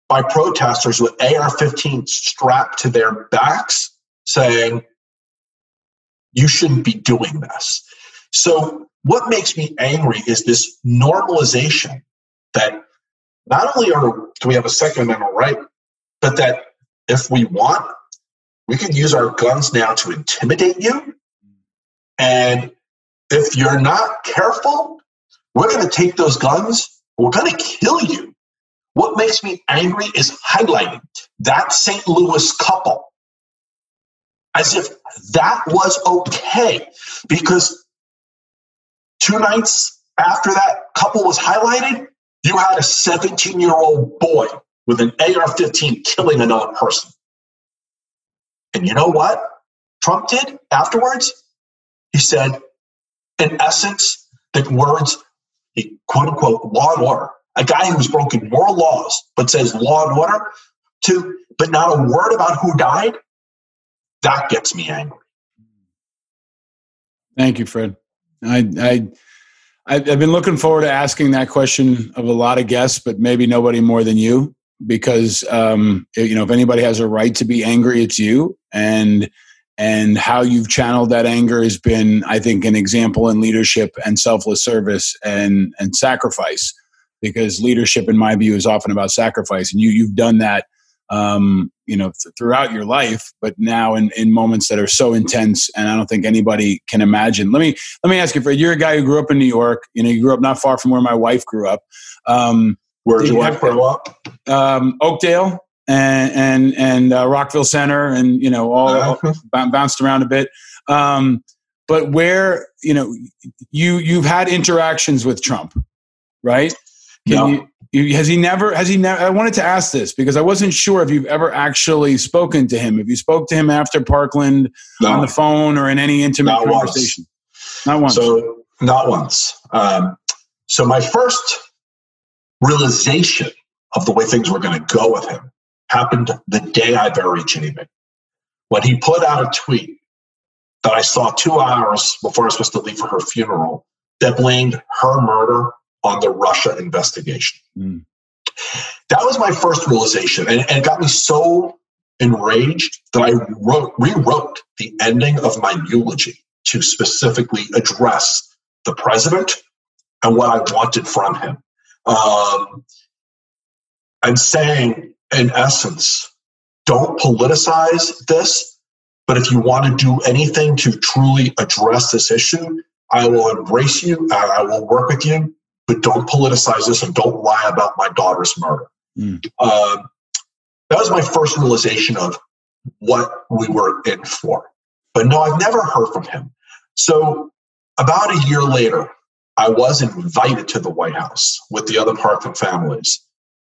by protesters with AR 15 strapped to their backs saying, you shouldn't be doing this. So, what makes me angry is this normalization that not only are do we have a Second Amendment right, but that if we want, we can use our guns now to intimidate you. And if you're not careful, we're going to take those guns, we're going to kill you. What makes me angry is highlighting that St. Louis couple as if that was okay. Because two nights after that couple was highlighted, you had a 17 year old boy with an AR 15 killing another person. And you know what Trump did afterwards? He said, in essence, the words, he quote unquote, law and order. A guy who's broken more laws but says law and order, to, but not a word about who died, that gets me angry. Thank you, Fred. I, I, I've been looking forward to asking that question of a lot of guests, but maybe nobody more than you, because um, you know if anybody has a right to be angry, it's you, and and how you've channeled that anger has been, I think, an example in leadership and selfless service and and sacrifice, because leadership, in my view, is often about sacrifice, and you you've done that um, you know, th- throughout your life, but now in, in moments that are so intense, and I don't think anybody can imagine. Let me let me ask you, Fred. You're a guy who grew up in New York. You know, you grew up not far from where my wife grew up. Um, where did your wife grow up? Um, Oakdale and and and uh, Rockville Center, and you know, all, uh-huh. all bounced around a bit. Um, but where you know you you've had interactions with Trump, right? Can no. you has he never? Has he never? I wanted to ask this because I wasn't sure if you've ever actually spoken to him. If you spoke to him after Parkland no. on the phone or in any intimate not conversation, once. not once. So not once. Um, so my first realization of the way things were going to go with him happened the day I buried Jamie. When he put out a tweet that I saw two hours before I was supposed to leave for her funeral that blamed her murder on the Russia investigation. Mm. That was my first realization, and, and, it got me so enraged that I wrote, rewrote the ending of my eulogy to specifically address the president and what I wanted from him. Um, I'm saying in essence, don't politicize this, but if you want to do anything to truly address this issue, I will embrace you and I will work with you, but don't politicize this and don't lie about my daughter's murder. Mm. Um, that was my first realization of what we were in for. But no, I've never heard from him. So about a year later, I was invited to the White House with the other Parkland families.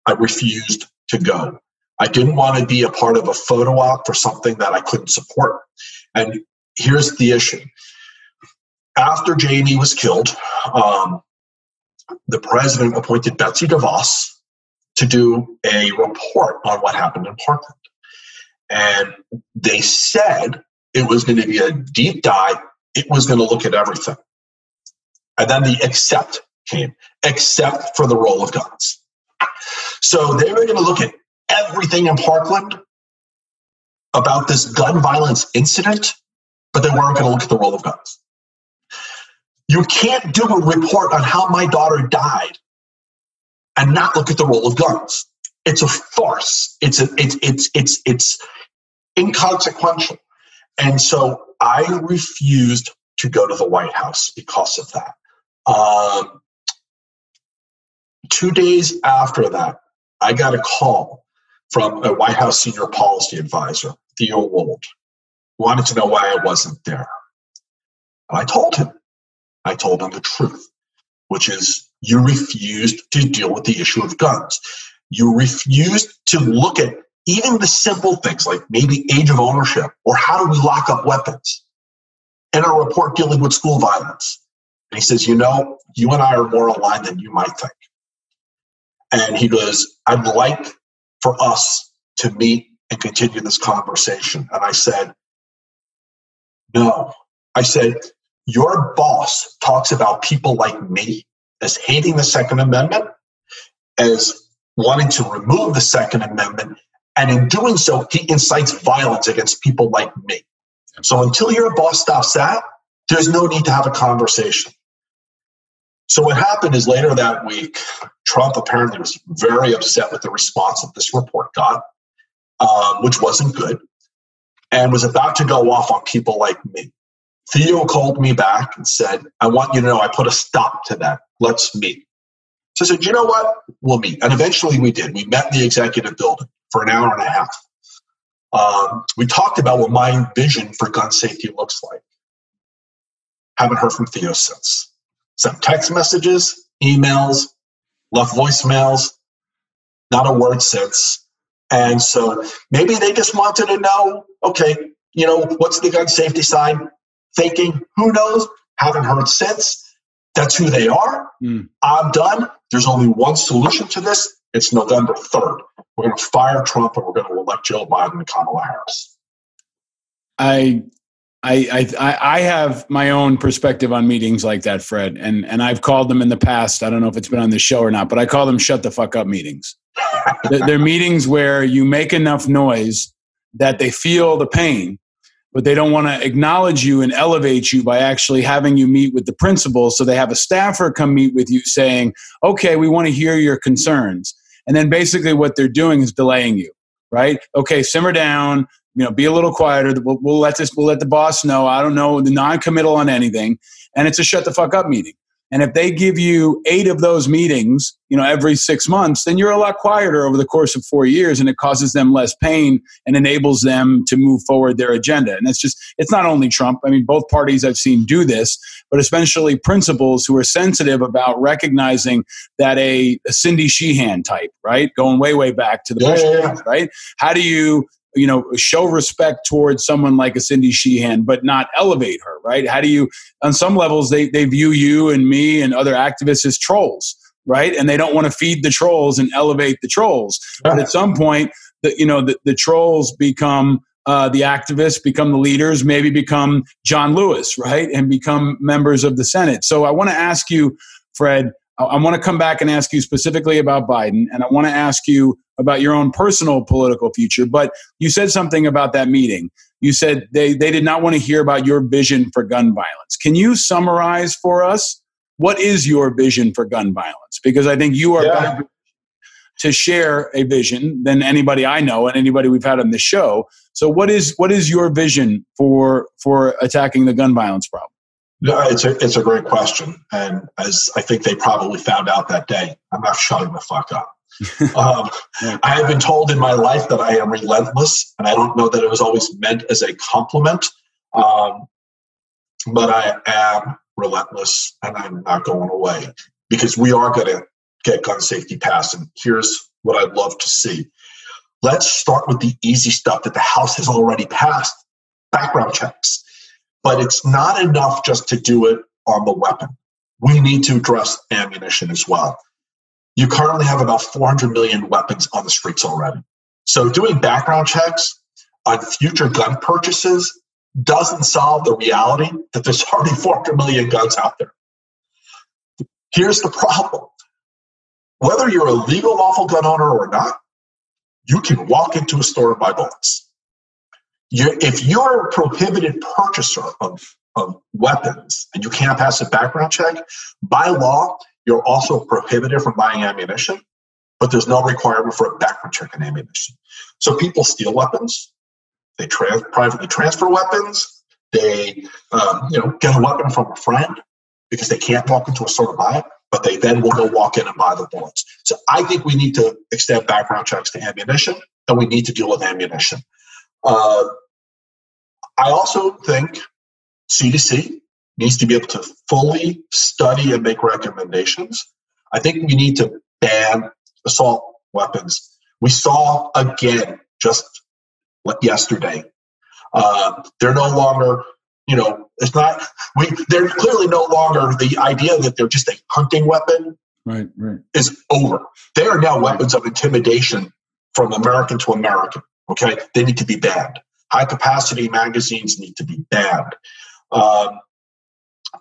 I refused to go. I didn't want to be a part of a photo op for something that I couldn't support. And here's the issue. After Jamie was killed, um, the president appointed Betsy DeVos to do a report on what happened in Parkland. And they said it was going to be a deep dive, it was going to look at everything. And then the except came, except for the role of guns. So they were going to look at everything in Parkland about this gun violence incident, but they weren't going to look at the role of guns. You can't do a report on how my daughter died and not look at the role of guns. It's a farce. It's a, it's it's it's it's inconsequential. And so I refused to go to the White House because of that. Um, two days after that, I got a call from a White House senior policy advisor, Theo Wold, wanted to know why I wasn't there. And I told him. I told him the truth, which is you refused to deal with the issue of guns. You refused to look at even the simple things like maybe age of ownership or how do we lock up weapons in a report dealing with school violence. And he says, You know, you and I are more aligned than you might think. And he goes, I'd like for us to meet and continue this conversation. And I said, No. I said, Your boss talks about people like me as hating the Second Amendment, as wanting to remove the Second Amendment, and in doing so, he incites violence against people like me. So until your boss stops that, there's no need to have a conversation. So what happened is later that week, Trump apparently was very upset with the response that this report got, um, which wasn't good, and was about to go off on people like me. Theo called me back and said, I want you to know I put a stop to that. Let's meet. So I said, you know what? We'll meet. And eventually we did. We met in the executive building for an hour and a half. Um, we talked about what my vision for gun safety looks like. Haven't heard from Theo since. Sent text messages, emails, left voicemails, not a word since. And so maybe they just wanted to know okay, you know, what's the gun safety side thinking? Who knows? Haven't heard since. That's who they are. Mm. I'm done. There's only one solution to this. It's November 3rd. We're going to fire Trump and we're going to elect Joe Biden and Kamala Harris. I I, I I have my own perspective on meetings like that, Fred, and and I've called them in the past. I don't know if it's been on the show or not, but I call them "shut the fuck up" meetings. (laughs) they're, they're meetings where you make enough noise that they feel the pain, but they don't want to acknowledge you and elevate you by actually having you meet with the principal. So they have a staffer come meet with you saying, okay, we want to hear your concerns. And then basically what they're doing is delaying you, right? Okay, simmer down, you know, be a little quieter. We'll, we'll let this, we'll let the boss know. I don't know, the non-committal on anything. And it's a shut the fuck up meeting. And if they give you eight of those meetings, you know, every six months, then you're a lot quieter over the course of four years and it causes them less pain and enables them to move forward their agenda. And it's just, it's not only Trump. I mean, both parties I've seen do this, but especially principals who are sensitive about recognizing that a, a Cindy Sheehan type, right? Going way, way back to the yeah, Bush, yeah, yeah. right? How do you you know show respect towards someone like a Cindy Sheehan, but not elevate her, right? How do you, on some levels, they they view you and me and other activists as trolls, right? And they don't want to feed the trolls and elevate the trolls. But at some point, the you know the, the trolls become uh, the activists, become the leaders, maybe become John Lewis, right, and become members of the Senate. So I want to ask you, Fred. I want to come back and ask you specifically about Biden, and I want to ask you about your own personal political future. But you said something about that meeting. You said they, they did not want to hear about your vision for gun violence. Can you summarize for us what is your vision for gun violence? Because I think you are yeah. to share a vision than anybody I know and anybody we've had on the show. So, what is what is your vision for for attacking the gun violence problem? No, it's a it's a great question, and as I think they probably found out that day, I'm not shutting the fuck up. (laughs) um, I have been told in my life that I am relentless, and I don't know that it was always meant as a compliment. Um, but I am relentless, and I'm not going away because we are going to get gun safety passed. And here's what I'd love to see. Let's start with the easy stuff that the House has already passed background checks. But it's not enough just to do it on the weapon. We need to address ammunition as well. You currently have about 400 million weapons on the streets already. So doing background checks on future gun purchases doesn't solve the reality that there's already 400 million guns out there. Here's the problem whether you're a legal lawful gun owner or not, you can walk into a store and buy bullets. You're, if you're a prohibited purchaser of, of weapons and you can't pass a background check, by law, you're also prohibited from buying ammunition, but there's no requirement for a background check on ammunition. So people steal weapons, they tra- privately transfer weapons, they um, you know get a weapon from a friend because they can't walk into a store to buy it but they then will go walk in and buy the bullets. So I think we need to extend background checks to ammunition, and we need to deal with ammunition. Uh, I also think CDC needs to be able to fully study and make recommendations. I think we need to ban assault weapons. We saw again just yesterday. Uh, they're no longer you know, it's not we. They're clearly no longer the idea that they're just a hunting weapon. Right, right. Is over. They are now weapons of intimidation from American to American. Okay, they need to be banned. High capacity magazines need to be banned. Um,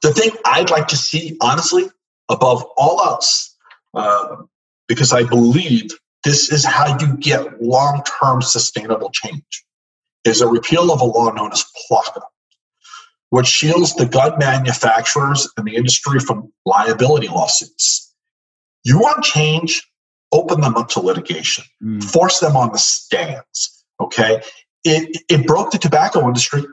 the thing I'd like to see, honestly, above all else, uh, because I believe this is how you get long term sustainable change, is a repeal of a law known as PLCAA which shields the gun manufacturers and the industry from liability lawsuits. You want change? Open them up to litigation. Mm. Force them on the stands. Okay? It, it broke the tobacco industry.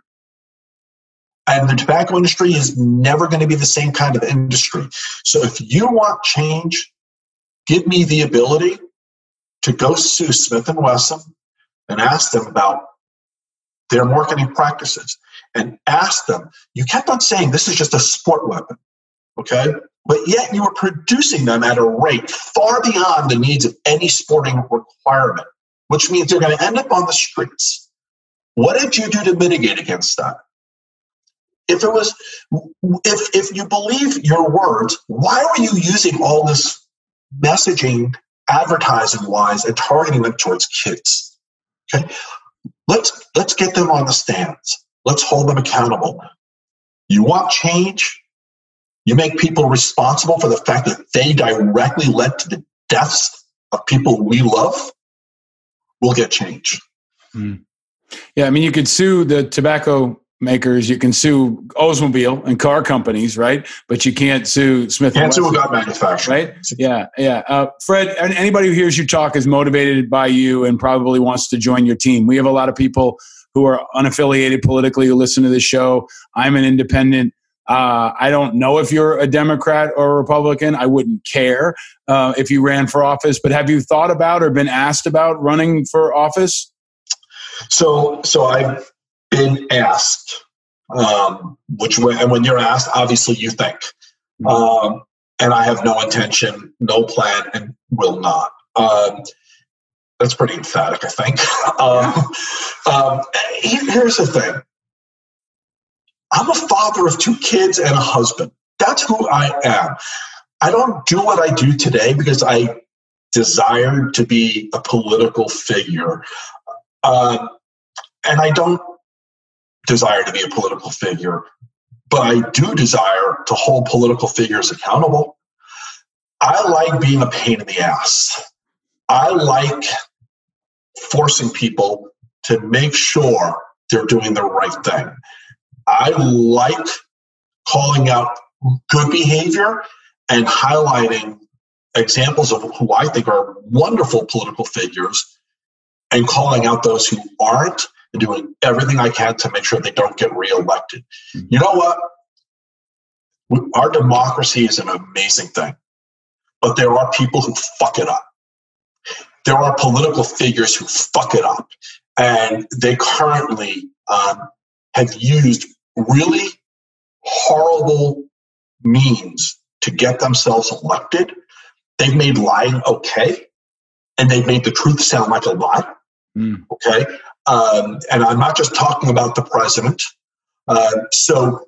And the tobacco industry is never going to be the same kind of industry. So if you want change, give me the ability to go sue Smith and Wesson and ask them about their marketing practices and ask them, you kept on saying this is just a sport weapon, okay? But yet you were producing them at a rate far beyond the needs of any sporting requirement, which means they're going to end up on the streets. What did you do to mitigate against that? If it was, if if you believe your words, why were you using all this messaging, advertising wise, and targeting them towards kids? Okay, let's let's get them on the stands. Let's hold them accountable. You want change? You make people responsible for the fact that they directly led to the deaths of people we love? We'll get change. Mm. Yeah, I mean, you could sue the tobacco makers, you can sue Oldsmobile and car companies, right? But you can't sue Smith. Can't sue a gun manufacturer, right? Yeah, yeah. Uh, Fred, anybody who hears you talk is motivated by you and probably wants to join your team. We have a lot of people who are unaffiliated politically who listen to this show. I'm an independent. Uh, I don't know if you're a Democrat or a Republican. I wouldn't care uh, if you ran for office. But have you thought about or been asked about running for office? So, so I've been asked. Um, which way, and when you're asked, obviously you think. Mm-hmm. Um, and I have no intention, no plan, and will not. Um, that's pretty emphatic, I think. (laughs) Um, um, here's the thing I'm a father of two kids and a husband. That's who I am. I don't do what I do today because I desire to be a political figure. Uh, and I don't desire to be a political figure, but I do desire to hold political figures accountable. I like being a pain in the ass. I like forcing people to make sure they're doing the right thing. I like calling out good behavior and highlighting examples of who I think are wonderful political figures and calling out those who aren't and doing everything I can to make sure they don't get reelected. Mm-hmm. You know what? Our democracy is an amazing thing, but there are people who fuck it up. There are political figures who fuck it up, and they currently um, have used really horrible means to get themselves elected. They've made lying okay, and they've made the truth sound like a lie. Mm. Okay. Um, and I'm not just talking about the president. Uh, so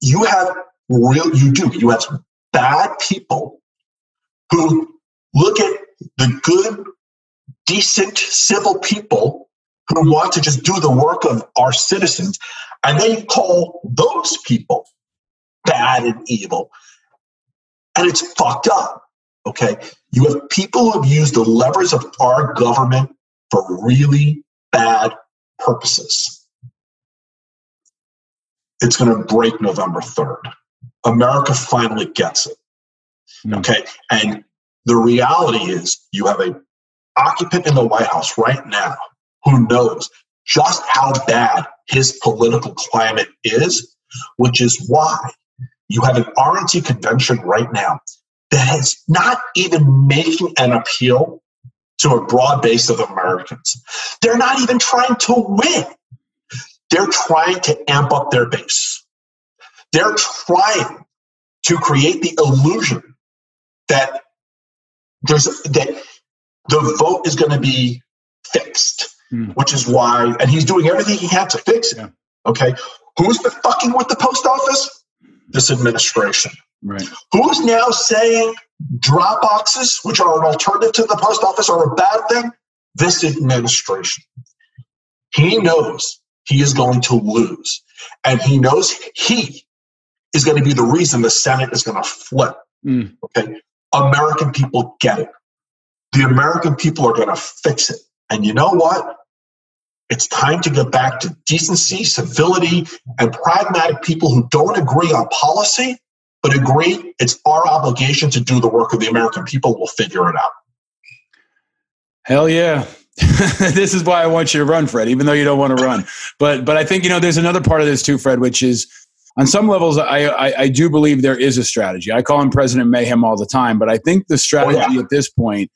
you have real, you do, you have bad people who look at the good, decent, civil people who want to just do the work of our citizens, and they call those people bad and evil. And it's fucked up. Okay. You have people who have used the levers of our government for really bad purposes. It's going to break November 3rd. America finally gets it. Mm. Okay. And the reality is you have a occupant in the White House right now who knows just how bad his political climate is, which is why you have an RNC convention right now that is not even making an appeal to a broad base of Americans. They're not even trying to win. They're trying to amp up their base. They're trying to create the illusion that there's that the vote is going to be fixed, mm. which is why, and he's doing everything he can to fix it. Yeah. Okay, who's been fucking with the post office? This administration. Right. Who's now saying drop boxes, which are an alternative to the post office, are a bad thing? This administration. He knows he is going to lose. And he knows he is going to be the reason the Senate is going to flip. Mm. Okay. American people get it. The American people are going to fix it. And you know what? It's time to get back to decency, civility, and pragmatic people who don't agree on policy but agree it's our obligation to do the work of the American people. We'll figure it out. Hell yeah. (laughs) this is why I want you to run, Fred, even though you don't want to run. But but I think you know there's another part of this too, Fred, which is on some levels I, I, I do believe there is a strategy. I call him President Mayhem all the time, but I think the strategy oh, yeah. at this point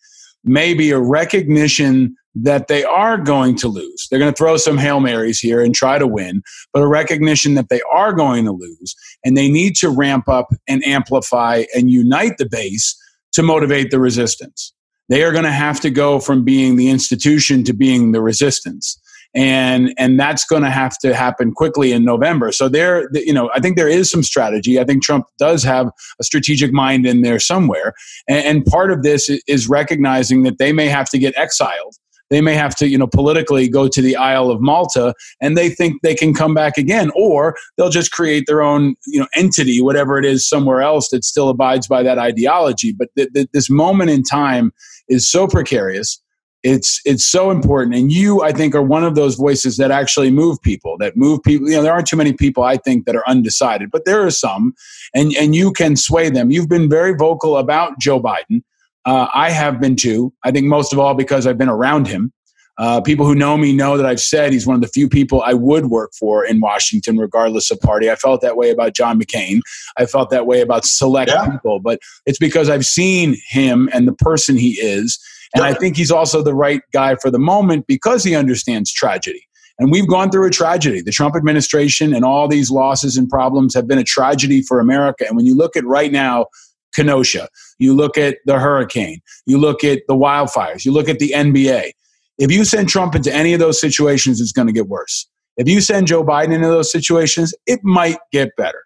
may be a recognition that they are going to lose. They're going to throw some Hail Marys here and try to win, but a recognition that they are going to lose and they need to ramp up and amplify and unite the base to motivate the resistance. They are going to have to go from being the institution to being the resistance and and that's going to have to happen quickly in November. So there, you know, I think there is some strategy. I think Trump does have a strategic mind in there somewhere, and, and part of this is recognizing that they may have to get exiled. They may have to, you know, politically go to the Isle of Malta, and they think they can come back again, or they'll just create their own, you know, entity, whatever it is, somewhere else that still abides by that ideology. But th- th- this moment in time is so precarious. It's it's so important. And you i think are one of those voices that actually move people that move people you know there aren't too many people i think that are undecided but there are some and and you can sway them. You've been very vocal about joe biden uh, i have been too i think most of all because i've been around him uh, people who know me know that I've said he's one of the few people I would work for in Washington, regardless of party. I felt that way about John McCain. I felt that way about select yeah. people, but it's because I've seen him and the person he is and I think he's also the right guy for the moment because he understands tragedy. And we've gone through a tragedy. The Trump administration and all these losses and problems have been a tragedy for America. And when you look at right now, Kenosha, you look at the hurricane, you look at the wildfires, you look at the NBA. If you send Trump into any of those situations, it's going to get worse. If you send Joe Biden into those situations, it might get better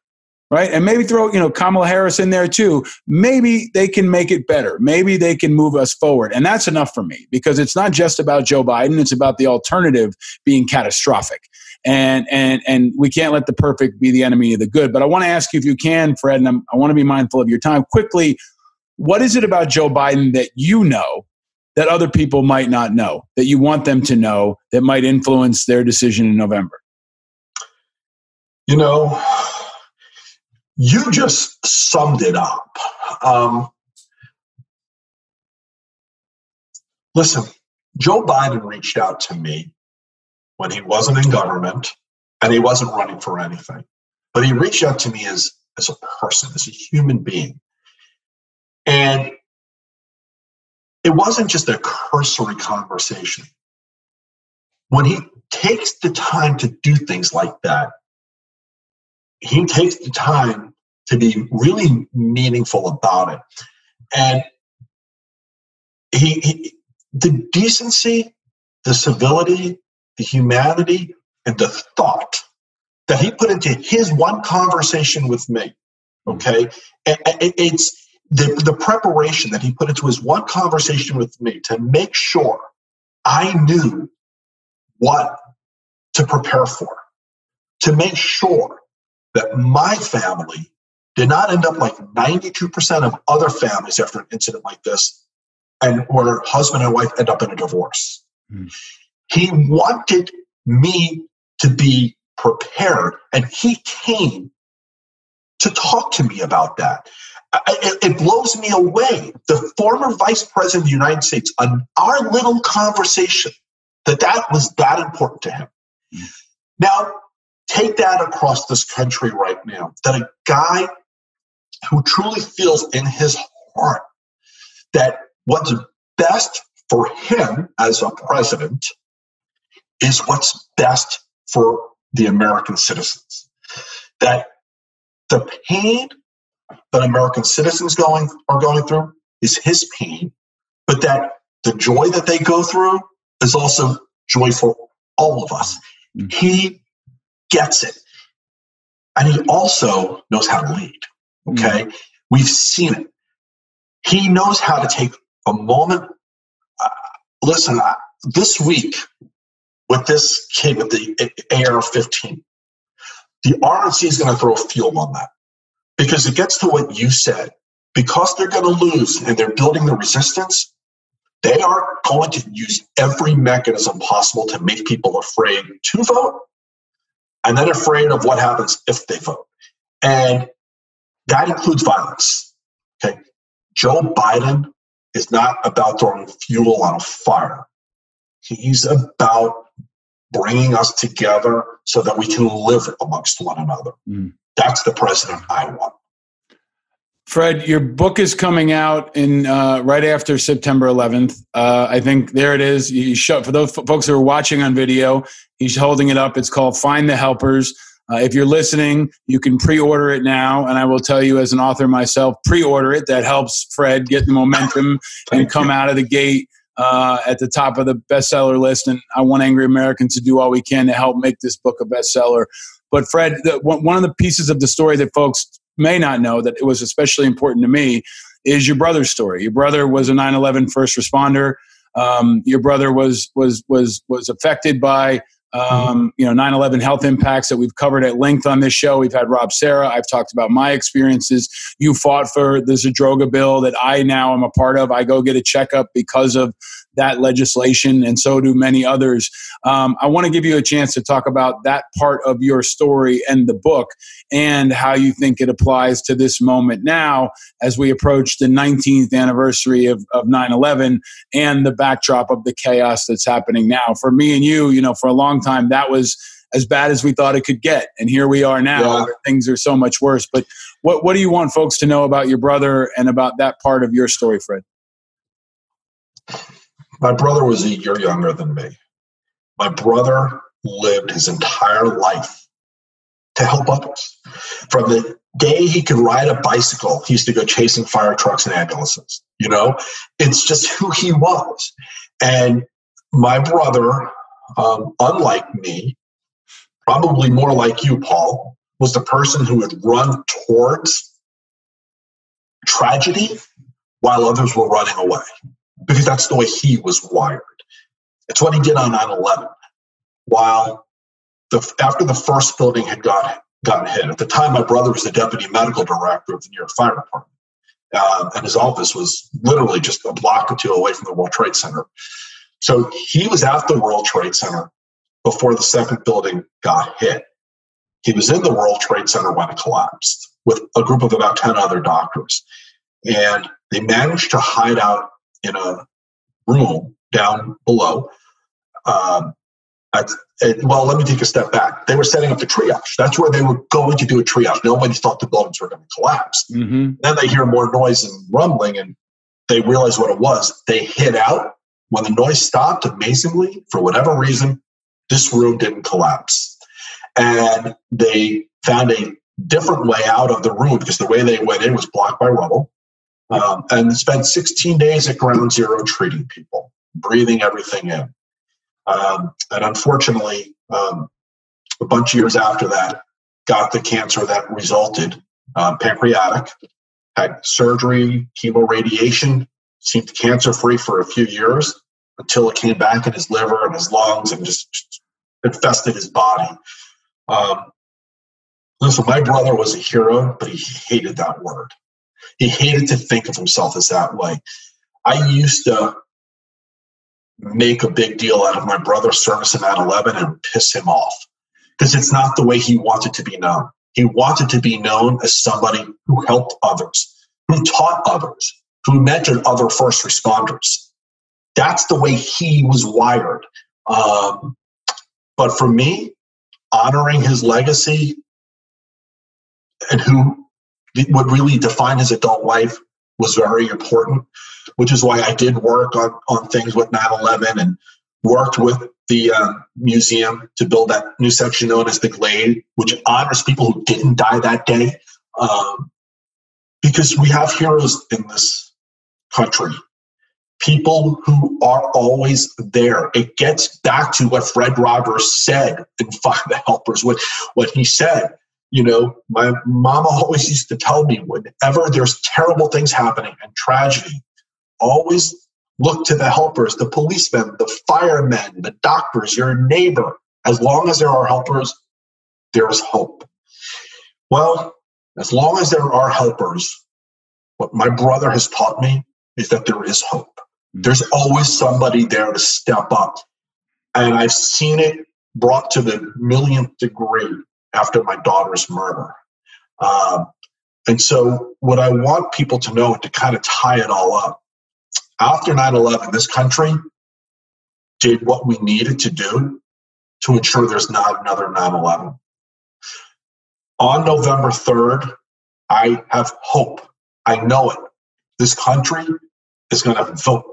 right? And maybe throw, you know, Kamala Harris in there too. Maybe they can make it better. Maybe they can move us forward. And that's enough for me because it's not just about Joe Biden, it's about the alternative being catastrophic. And and and we can't let the perfect be the enemy of the good. But I want to ask you if you can, Fred, and I'm, I want to be mindful of your time. Quickly, what is it about Joe Biden that you know that other people might not know, that you want them to know that might influence their decision in November? You know, you just summed it up. Um, Listen, Joe Biden reached out to me when he wasn't in government and he wasn't running for anything. But he reached out to me as, as a person, as a human being. And it wasn't just a cursory conversation. When he takes the time to do things like that, he takes the time to be really meaningful about it. And he, he the decency, the civility, the humanity, and the thought that he put into his one conversation with me. Okay, it's the, the preparation that he put into his one conversation with me to make sure I knew what to prepare for, to make sure that my family did not end up like 92% of other families after an incident like this and where husband and wife end up in a divorce. Mm. He wanted me to be prepared, and he came to talk to me about that. It, it blows me away. The former vice president of the United States, on our little conversation, that that was that important to him. Mm. Now, take that across this country right now. That a guy who truly feels in his heart that what's best for him as a president is what's best for the American citizens. That the pain that American citizens going are going through is his pain, but that the joy that they go through is also joy for all of us. Mm-hmm. He gets it. And he also knows how to lead. Okay. Mm-hmm. We've seen it. He knows how to take a moment. Uh, listen, uh, this week with this kid with the AR 15, the RNC is going to throw fuel on that because it gets to what you said. Because they're going to lose and they're building the resistance, they are going to use every mechanism possible to make people afraid to vote and then afraid of what happens if they vote. And that includes violence. Okay. Joe Biden is not about throwing fuel on a fire. He's about bringing us together so that we can live amongst one another. Mm. That's the president I want. Fred, your book is coming out in uh, right after September 11th. Uh, I think there it is. You show, for those folks who are watching on video, he's holding it up. It's called "Find the Helpers." Uh, if you're listening, you can pre-order it now, and I will tell you, as an author myself, pre-order it. That helps Fred get the momentum (laughs) and come out of the gate uh, at the top of the bestseller list. And I want Angry Americans to do all we can to help make this book a bestseller. But Fred, the, one of the pieces of the story that folks may not know that it was especially important to me is your brother's story. Your brother was a 9/11 first responder. Um, your brother was was was was affected by um, you know 9-11 health impacts that we've covered at length on this show. We've had rob serra. I've talked about my experiences. You fought for the zadroga bill that i now am a part of. I go get a checkup because of that legislation, and so do many others. Um, I want to give you a chance to talk about that part of your story and the book and how you think it applies to this moment now as we approach the 19th anniversary of, of 9-11 and the backdrop of the chaos that's happening now. For me and you, you know, for a long time, that was as bad as we thought it could get. And here we are now, yeah. things are so much worse. But what, what do you want folks to know about your brother and about that part of your story, Fred? My brother was a year younger than me. My brother lived his entire life to help others. From the day he could ride a bicycle, he used to go chasing fire trucks and ambulances. You know, it's just who he was. And my brother, um, unlike me, probably more like you, Paul, was the person who would run towards tragedy while others were running away because that's the way he was wired. It's what he did on 9 11. While the, after the first building had got, gotten hit, at the time, my brother was the deputy medical director of the New York Fire Department. Uh, and his office was literally just a block or two away from the World Trade Center. So he was at the World Trade Center before the second building got hit. He was in the World Trade Center when it collapsed with a group of about 10 other doctors. And they managed to hide out in a room down below. Um, well, let me take a step back. They were setting up the triage. That's where they were going to do a triage. Nobody thought the buildings were going to collapse. Mm-hmm. Then they hear more noise and rumbling, and they realize what it was. They hid out. When the noise stopped, amazingly, for whatever reason, this room didn't collapse. And they found a different way out of the room because the way they went in was blocked by rubble. Um, and spent 16 days at ground zero treating people, breathing everything in. Um, and unfortunately, um, a bunch of years after that, got the cancer that resulted um, pancreatic, had surgery, chemoradiation, seemed cancer free for a few years until it came back in his liver and his lungs and just infested his body. Um, listen, my brother was a hero, but he hated that word. He hated to think of himself as that way. I used to make a big deal out of my brother's service in 9-11 and piss him off because it's not the way he wanted to be known. He wanted to be known as somebody who helped others, who taught others, who mentored other first responders. That's the way he was wired. Um, but for me, honoring his legacy and who would really defined his adult life was very important, which is why I did work on, on things with 9 11 and worked with the um, museum to build that new section known as the Glade, which honors people who didn't die that day. Um, because we have heroes in this country, people who are always there. It gets back to what Fred Rogers said in Find the Helpers, what, what he said you know, my mama always used to tell me whenever there's terrible things happening and tragedy, always look to the helpers, the policemen, the firemen, the doctors, your neighbor. As long as there are helpers, there is hope. Well, as long as there are helpers, what my brother has taught me is that there is hope. Hmm. There's always somebody there to step up. And I've seen it brought to the millionth degree after my daughter's murder. Um, and so, what I want people to know to kind of tie it all up after 9 11, this country did what we needed to do to ensure there's not another 9 11. On November 3rd, I have hope. I know it. This country is going to vote.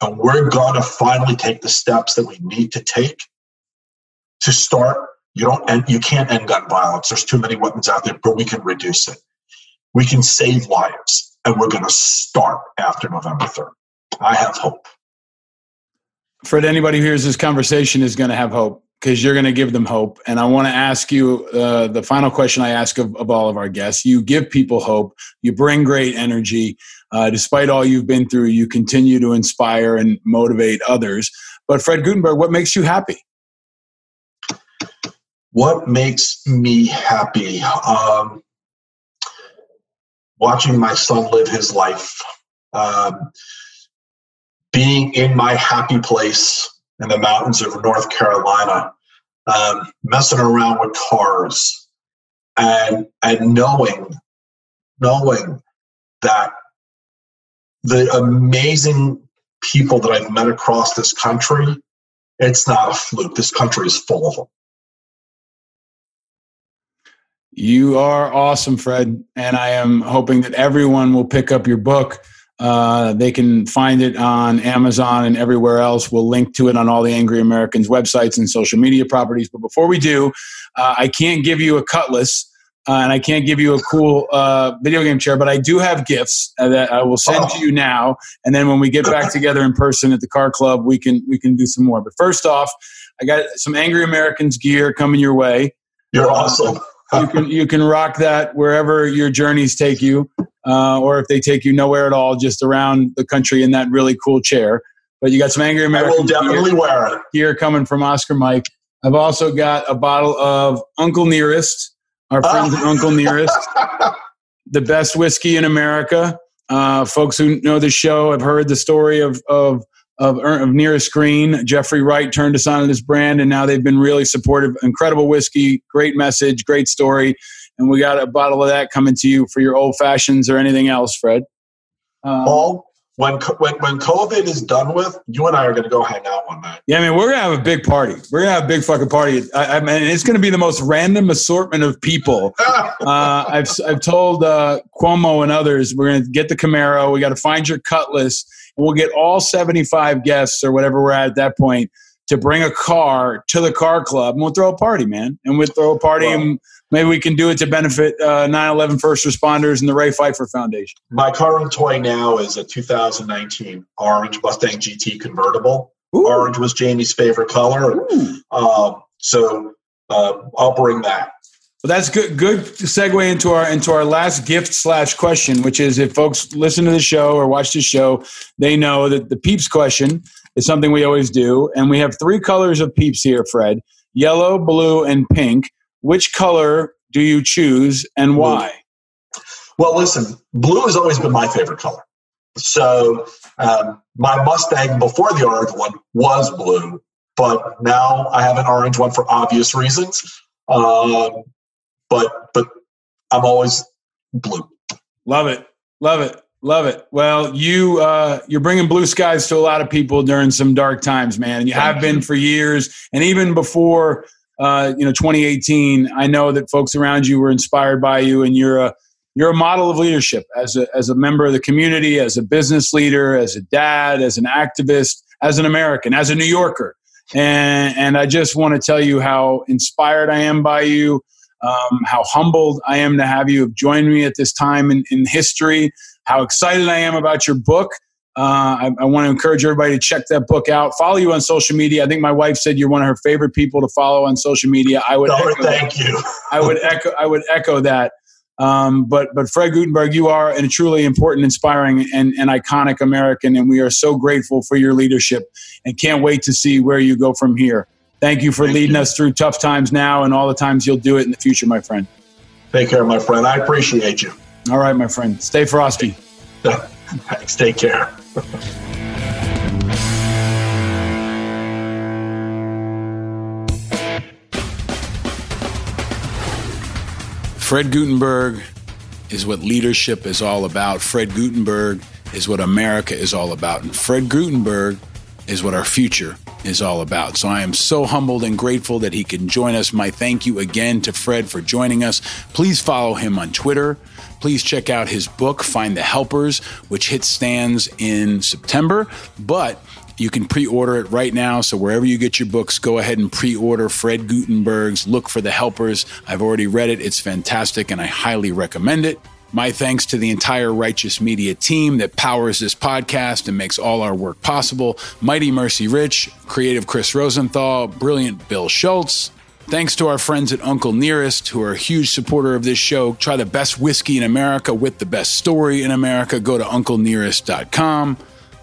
And we're going to finally take the steps that we need to take to start you don't end, you can't end gun violence. There's too many weapons out there, but we can reduce it. We can save lives, and we're going to start after November 3rd. I have hope. Fred, anybody who hears this conversation is going to have hope because you're going to give them hope. And I want to ask you uh, the final question I ask of, of, all of our guests. You give people hope, you bring great energy. Uh, despite all you've been through, you continue to inspire and motivate others. But, Fred Guttenberg, what makes you happy? What makes me happy? Um, watching my son live his life, um, being in my happy place in the mountains of North Carolina, um, messing around with cars, and and knowing, knowing that the amazing people that I've met across this country, it's not a fluke. This country is full of them. You are awesome, Fred. And I am hoping that everyone will pick up your book. Uh, they can find it on Amazon and everywhere else. We'll link to it on all the Angry Americans websites and social media properties. But before we do, uh, I can't give you a cutlass. Uh, and I can't give you a cool uh, video game chair, but I do have gifts uh, that I will send to you now. And then when we get back together in person at the car club, we can we can do some more. But first off, I got some Angry Americans gear coming your way. You're awesome you can you can rock that wherever your journeys take you, uh, or if they take you nowhere at all, just around the country in that really cool chair. But you got some angry American. I will definitely gear, wear it. Gear coming from Oscar Mike. I've also got a bottle of Uncle Nearest, our friends at Uncle Nearest, (laughs) the best whiskey in America. Uh, folks who know the show have heard the story of of of, of Nearest Green. Jeffrey Wright turned us on to this brand, and now they've been really supportive. Incredible whiskey, great message, great story, and we got a bottle of that coming to you for your old fashions or anything else, Fred. Um, all when when when COVID is done with, you and I are going to go hang out one night. Yeah, I mean, we're gonna have a big party. We're gonna have a big fucking party. I, I mean, it's gonna be the most random assortment of people. (laughs) uh, I've I've told uh, Cuomo and others we're gonna get the Camaro. We got to find your Cutlass. We'll get all seventy five guests or whatever we're at at that point to bring a car to the car club, and we'll throw a party, man. And we'll throw a party and maybe we can do it to benefit uh, 9/11 first responders and the Ray Pfeifer Foundation. My current toy now is a 2019 orange Mustang GT convertible. Ooh. Orange was Jamie's favorite color, uh, so uh, I'll bring that. Well, that's good. Good segue into our into our last gift slash question, which is if folks listen to the show or watch the show, they know that the peeps question is something we always do, and we have three colors of peeps here, Fred: yellow, blue, and pink which color do you choose and why? Well, listen, blue has always been my favorite color. So um, my Mustang before the orange one was blue, but now I have an orange one for obvious reasons. Um, but but I'm always blue. Love it, love it, love it. Well, you uh, you're bringing blue skies to a lot of people during some dark times, man, and you Thank have been for years, and even before uh, you know 2018 i know that folks around you were inspired by you and you're a you're a model of leadership as a, as a member of the community as a business leader as a dad as an activist as an american as a new yorker. And, and i just want to tell you how inspired i am by you um, how humbled i am to have you have joined me at this time in, in history how excited i am about your book uh, I, I want to encourage everybody to check that book out. Follow you on social media. I think my wife said you're one of her favorite people to follow on social media. I would. Oh, thank that. you. I would echo. I would echo that. Um, but but Fred Guttenberg, you are a truly important, inspiring, and, and iconic American, and we are so grateful for your leadership, and can't wait to see where you go from here. Thank you for Thank leading you. us through tough times now, and all the times you'll do it in the future, my friend. Take care, my friend. I appreciate you. All right, my friend. Stay frosty. (laughs) Thanks. Take care. Fred Guttenberg is what leadership is all about. Fred Guttenberg is what America is all about. And Fred Guttenberg is what our future is all about. So I am so humbled and grateful that he can join us. My thank you again to Fred for joining us. Please follow him on Twitter Please check out his book, Find the Helpers, which hits stands in September. But you can pre order it right now. So wherever you get your books, go ahead and pre order Fred Guttenberg's Look for the Helpers. I've already read it, it's fantastic, and I highly recommend it. My thanks to the entire Righteous Media team that powers this podcast and makes all our work possible. Mighty Mercy Rich, creative Chris Rosenthal, brilliant Bill Schultz, Thanks to our friends at Uncle Nearest, who are a huge supporter of this show. Try the best whiskey in America with the best story in America. Go to unclenearest.com.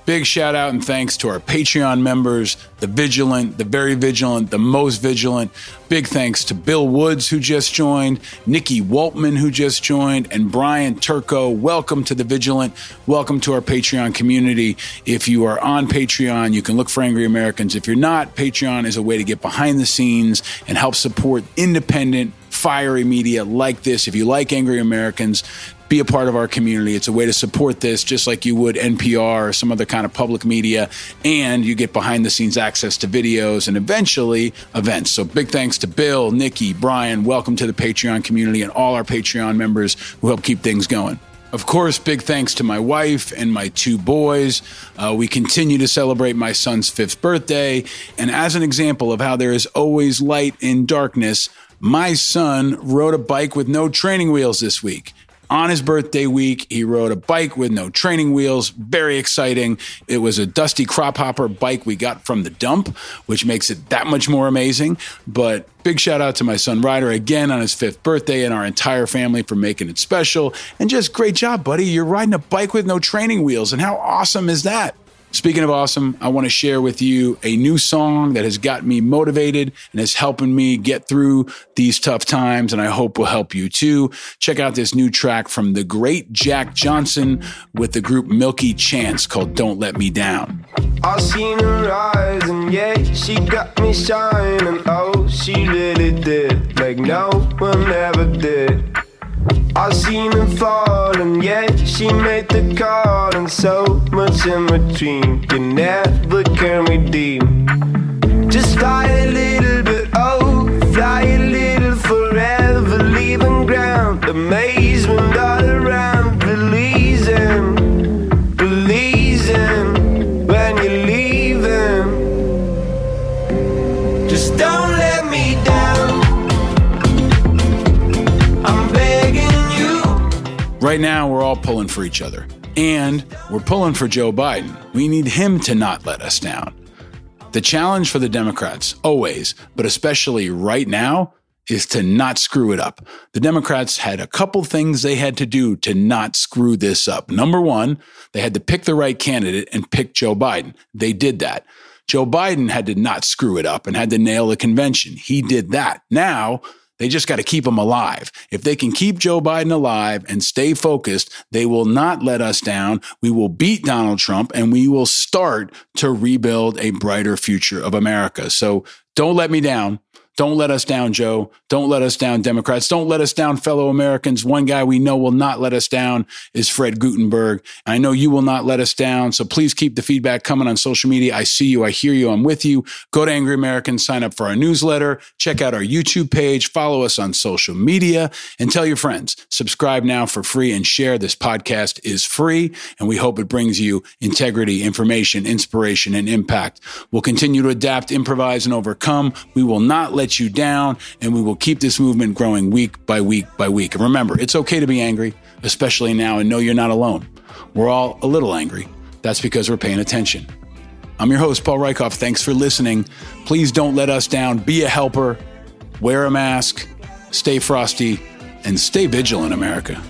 Big shout out and thanks to our Patreon members, the vigilant, the very vigilant, the most vigilant. Big thanks to Bill Woods, who just joined, Nikki Waltman, who just joined, and Brian Turco. Welcome to the vigilant. Welcome to our Patreon community. If you are on Patreon, you can look for Angry Americans. If you're not, Patreon is a way to get behind the scenes and help support independent, fiery media like this. If you like Angry Americans, be a part of our community. It's a way to support this just like you would NPR or some other kind of public media. And you get behind the scenes access to videos and eventually events. So big thanks to Bill, Nikki, Brian. Welcome to the Patreon community and all our Patreon members who help keep things going. Of course, big thanks to my wife and my two boys. Uh, we continue to celebrate my son's fifth birthday. And as an example of how there is always light in darkness, my son rode a bike with no training wheels this week on his birthday week. He rode a bike with no training wheels. Very exciting. It was a dusty crop hopper bike we got from the dump, which makes it that much more amazing. But big shout out to my son Ryder again on his fifth birthday and our entire family for making it special. And just great job, buddy. You're riding a bike with no training wheels. And how awesome is that? Speaking of awesome, I want to share with you a new song that has got me motivated and is helping me get through these tough times, and I hope will help you too. Check out this new track from the great Jack Johnson with the group Milky Chance called Don't Let Me Down. I seen her eyes, and yeah, she got me shining. Oh, she really did, like no one ever did. I seen her fall, and yet she made the call, and so much in between you never can redeem. Just fly a little bit, oh, fly a little forever, leaving ground, amazement all Right now, we're all pulling for each other. And we're pulling for Joe Biden. We need him to not let us down. The challenge for the Democrats, always, but especially right now, is to not screw it up. The Democrats had a couple things they had to do to not screw this up. Number one, they had to pick the right candidate and pick Joe Biden. They did that. Joe Biden had to not screw it up and had to nail the convention. He did that. Now, they just got to keep him alive. If they can keep Joe Biden alive and stay focused, they will not let us down. We will beat Donald Trump and we will start to rebuild a brighter future of America. So don't let me down. Don't let us down, Joe. Don't let us down, Democrats. Don't let us down, fellow Americans. One guy we know will not let us down is Fred Guttenberg. I know you will not let us down. So please keep the feedback coming on social media. I see you. I hear you. I'm with you. Go to Angry Americans, sign up for our newsletter, check out our YouTube page, follow us on social media, and tell your friends. Subscribe now for free and share. This podcast is free, and we hope it brings you integrity, information, inspiration, and impact. We'll continue to adapt, improvise, and overcome. We will not let you down, and we will keep this movement growing week by week by week. And remember, it's okay to be angry, especially now, and know you're not alone. We're all a little angry. That's because we're paying attention. I'm your host, Paul Rieckhoff. Thanks for listening. Please don't let us down. Be a helper, wear a mask, stay frosty, and stay vigilant, America.